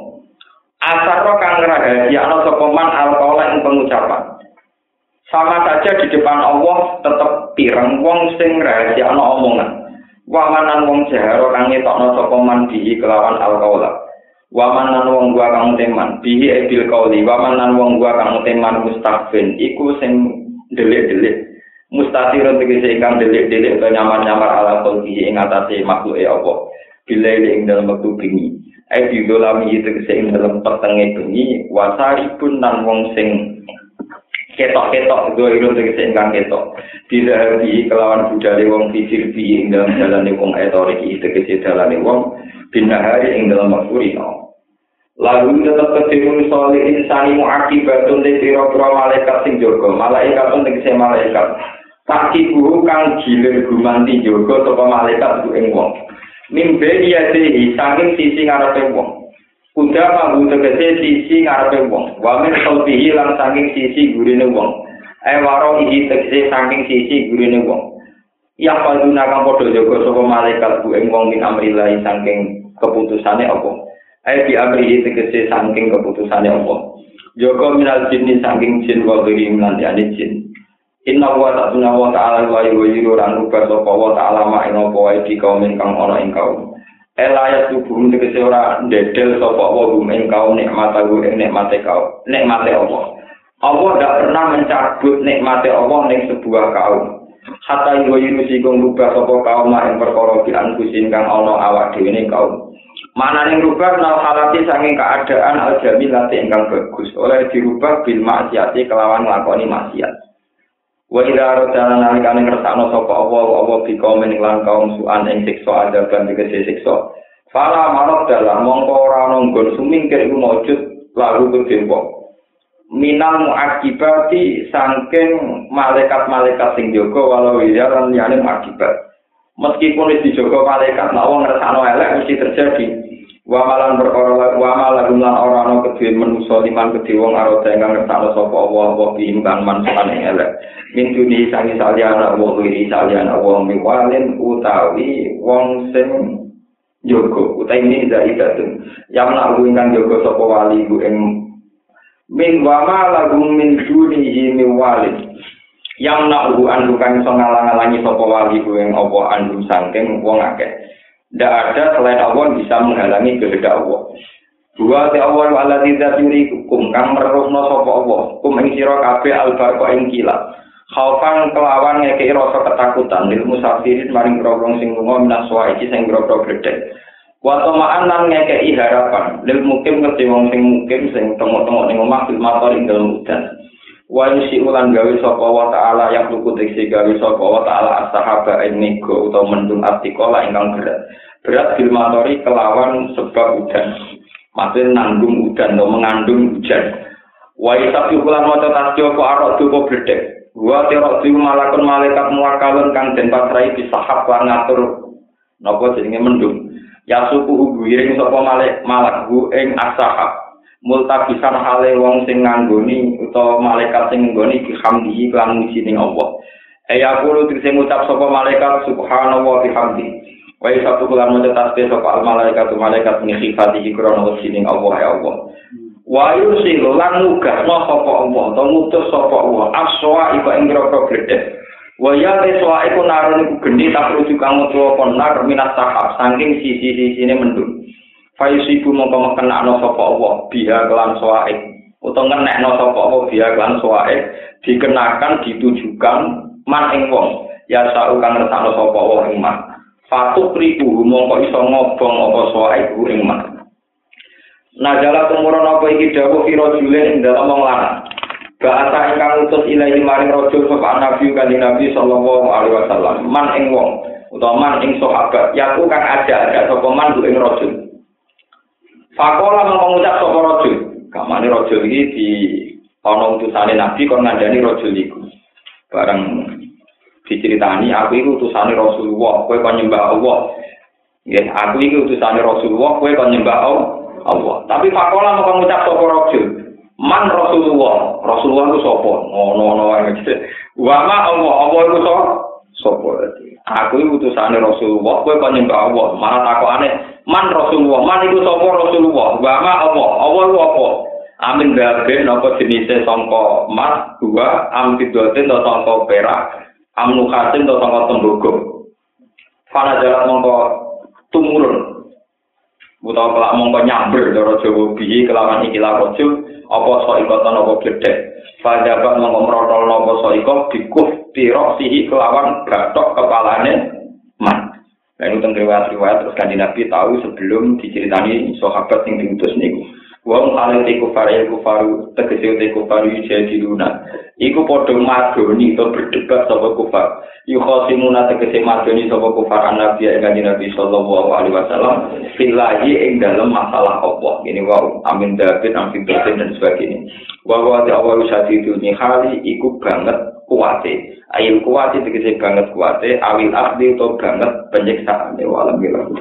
Asaro kang rahasia ana sapa man al ing pengucapan sama saja di depan Allah tetep pireng wong sing rahasia ana omongan wa manan wong jaharo kang ngetokno sapa man bihi kelawan al Waman nan wong gua kang teman, bihi ebil kauli, waman nan wong gua kang teman mustafin, iku sing delik-delik. Mustatirun tegese ingkang delik-delik ke nyamar-nyamar ala kolbi ing atase e apa. Bila ing dalam waktu bengi. Ai bidolami tegese ing dalam petenge bengi, wasaripun nan wong sing ketok-ketok dua itu tegese ingkang ketok. Bila hari kelawan budale wong fisir bi ing dalam dalane wong etorik tegese dalane wong binahari ing dalam waktu Lalu tetap ketimun soal insani muakibatun di pira-pira malaikat sing jaga. Malaikat pun tegese malaikat. Kaki guru kang gilir gumanti jaga sapa malaikat ku ing wong. mimbe dia dehi saking sisi ngarepe wong kuda mabu tegese sisi ngarepe wong. Wa min sautihi lan saking sisi gurine wong. Ae waro iki tegese saking sisi gurine wong. Ya paduna kang padha jaga sapa malaikat ku ing wong min amrilai saking keputusane apa? Ae di amri tegese saking keputusane apa? Jaga minal jinni saking jin wa ghairi lan jin. Inna wa ta'ala wa ta'ala wa yuwiru ran rubah sapa wa ta'ala ma ing apa wae di kaum ingkang ana ing kaum. Ela ya tubuh tegese ora ndedel sapa wa gum ing kaum nikmat aku ing nikmate kaum. Nikmate apa? Allah tidak pernah mencabut nikmate Allah ning sebuah kaum. Hatta yuwiru sikung rubah sapa kaum ing perkara di anfusin kang ana awak dhewe ning kaum. Yang rubah nal halati saking keadaan al-jamilati ingkang bagus oleh dirubah bil maksiati kelawan nglakoni maksiat. Wa ila rodana nalikane ngersakno sapa Allah Allah bika mening lan kaum suan ing siksa adaban tegese siksa. Fala marot dalam mongko ora ana nggon sumingkir iku maujud lalu kedempo. Minal muakibati sangking malaikat-malaikat sing jaga walau ya lan liyane muakibat. Meskipun wis dijaga malaikat, nek wong ngersakno elek mesti terjadi. Wa malan perkara wa malan lan ora ana kedhe manusa liman kedhe wong arep ingkang ngertakno sapa Allah wa bimbang manfaat ing elek. Min duni sangi saliyana wa wiri saliyana wa miwalin utawi wong sing jogo utawi ini zaidatun yang nak ingkang jogo sapa wali ku ing min wa malan min duni miwalin. Yang nak andu kang iso ngalang-alangi sapa wali ku ing apa andu saking wong akeh Tidak ada selain Allah bisa menghalangi kehendak Allah. Dua ti Allah ala tidak yuri hukum kang merusno sapa Allah. Hukum ing sira kabeh albarqa ing kilat. Khaufan kelawan ngekei rasa ketakutan lil musafirin maring grogong sing lunga minas iki sing grogro gede. Wa tamaan lan ngekei harapan lil mukim ngerti wong sing mukim sing tengok-tengok ning omah bil motor ing dalem udan. Wa yusi ulan gawe sapa wa taala yang luku diksi gawe sapa wa taala as-sahaba ing nego utawa mendung artikola ingkang berat. berat filmatori kelawan sebab hujan. Maksudnya nanggung hujan atau mengandung hujan. Wa isabi ulan maca tasyo ko arok duko bledek. Wa terok di malakun malaikat muakalun kang den pasrai bisahab lan ngatur napa jenenge mendung. Ya suku ubiring sapa malak hu ing asahab. Multabisan hale wong sing nganggoni utawa malaikat sing nggoni bihamdihi lan muji ning Allah. Eya kulo sing ngucap sapa malaikat subhanallah bihamdihi. Wa satu bulan maca tasbih sapa al malaikat malaikat ngifati krono sining Allah ya Allah. Wa yusilu lan nugah sapa Allah to ngutus sapa Allah aswa iku ing groko gede. Wa ya reswa iku narun iku geni tak rujuk kang tuwa ponar minas sahab saking sisi-sisine mendung. Fa yusibu mongko kenakno sapa Allah biha kelan soaik utawa ngenekno sapa Allah biha kelan soaik dikenakan ditujukan man ing wong ya sau kang ngertakno sapa Allah ing man. Fatuk ribu mongko iso ngobong apa soai ku ing mak. Najala tumurun apa iki dawuh kira julen ing dalam wong lanang. Bahasa ingkang utus ilahi maring raja sapa nabi kanjeng nabi sallallahu alaihi wasallam. Man ing wong utawa man ing sahabat yaku kang ada ada sapa man ing raja. Fakola mongko ngucap sapa raja. Kamane raja iki di ana utusane nabi kon ngandani raja iku. Bareng diceritani aku itu utusane Rasulullah, kowe kon nyembah Allah. Ya, aku iki utusane Rasulullah, kowe kon nyembah Allah. Tapi fakola mau ngucap sapa rajul. Man Rasulullah, Rasulullah itu sapa? Ngono-ngono wae gitu. *laughs* Wa ma Allah, Allah itu sapa? Sapa Aku itu utusane Rasulullah, kowe kon nyembah Allah. Malah takokane, man Rasulullah, man itu sapa Rasulullah? Wa ma Allah, Allah itu apa? Amin babe napa jenise sangka emas dua amin doten sangka perak amnu khatim atau tanggal tembogo. Fana jalan mongko tumurun. Utawa kelak mongko nyamber doro jowo bihi kelawan ikilah rojo, apa so ikotan apa gledek. Fajabat mongko merotol nopo so ikot dikuf tirok sihi kelawan gatok kepalane Dan itu riwayat-riwayat terus kanji Nabi tahu sebelum diceritani sahabat yang diutus niku. Wong kalian iku faru kufaru tegese te kufaru jadi luna. Iku padha madoni to berdebat sapa kufar. Yu khosimuna tegese madoni sapa kufar nabi ing kanjeng Nabi sallallahu alaihi wasallam filahi ing dalam masalah apa. Ini wa amin David amin dan sebagainya. Wa wa ta'awwa syadidul hali iku banget kuwate. Ail kuat itu banget kuatnya, awil abdi atau banget penyiksaan. Walam bilang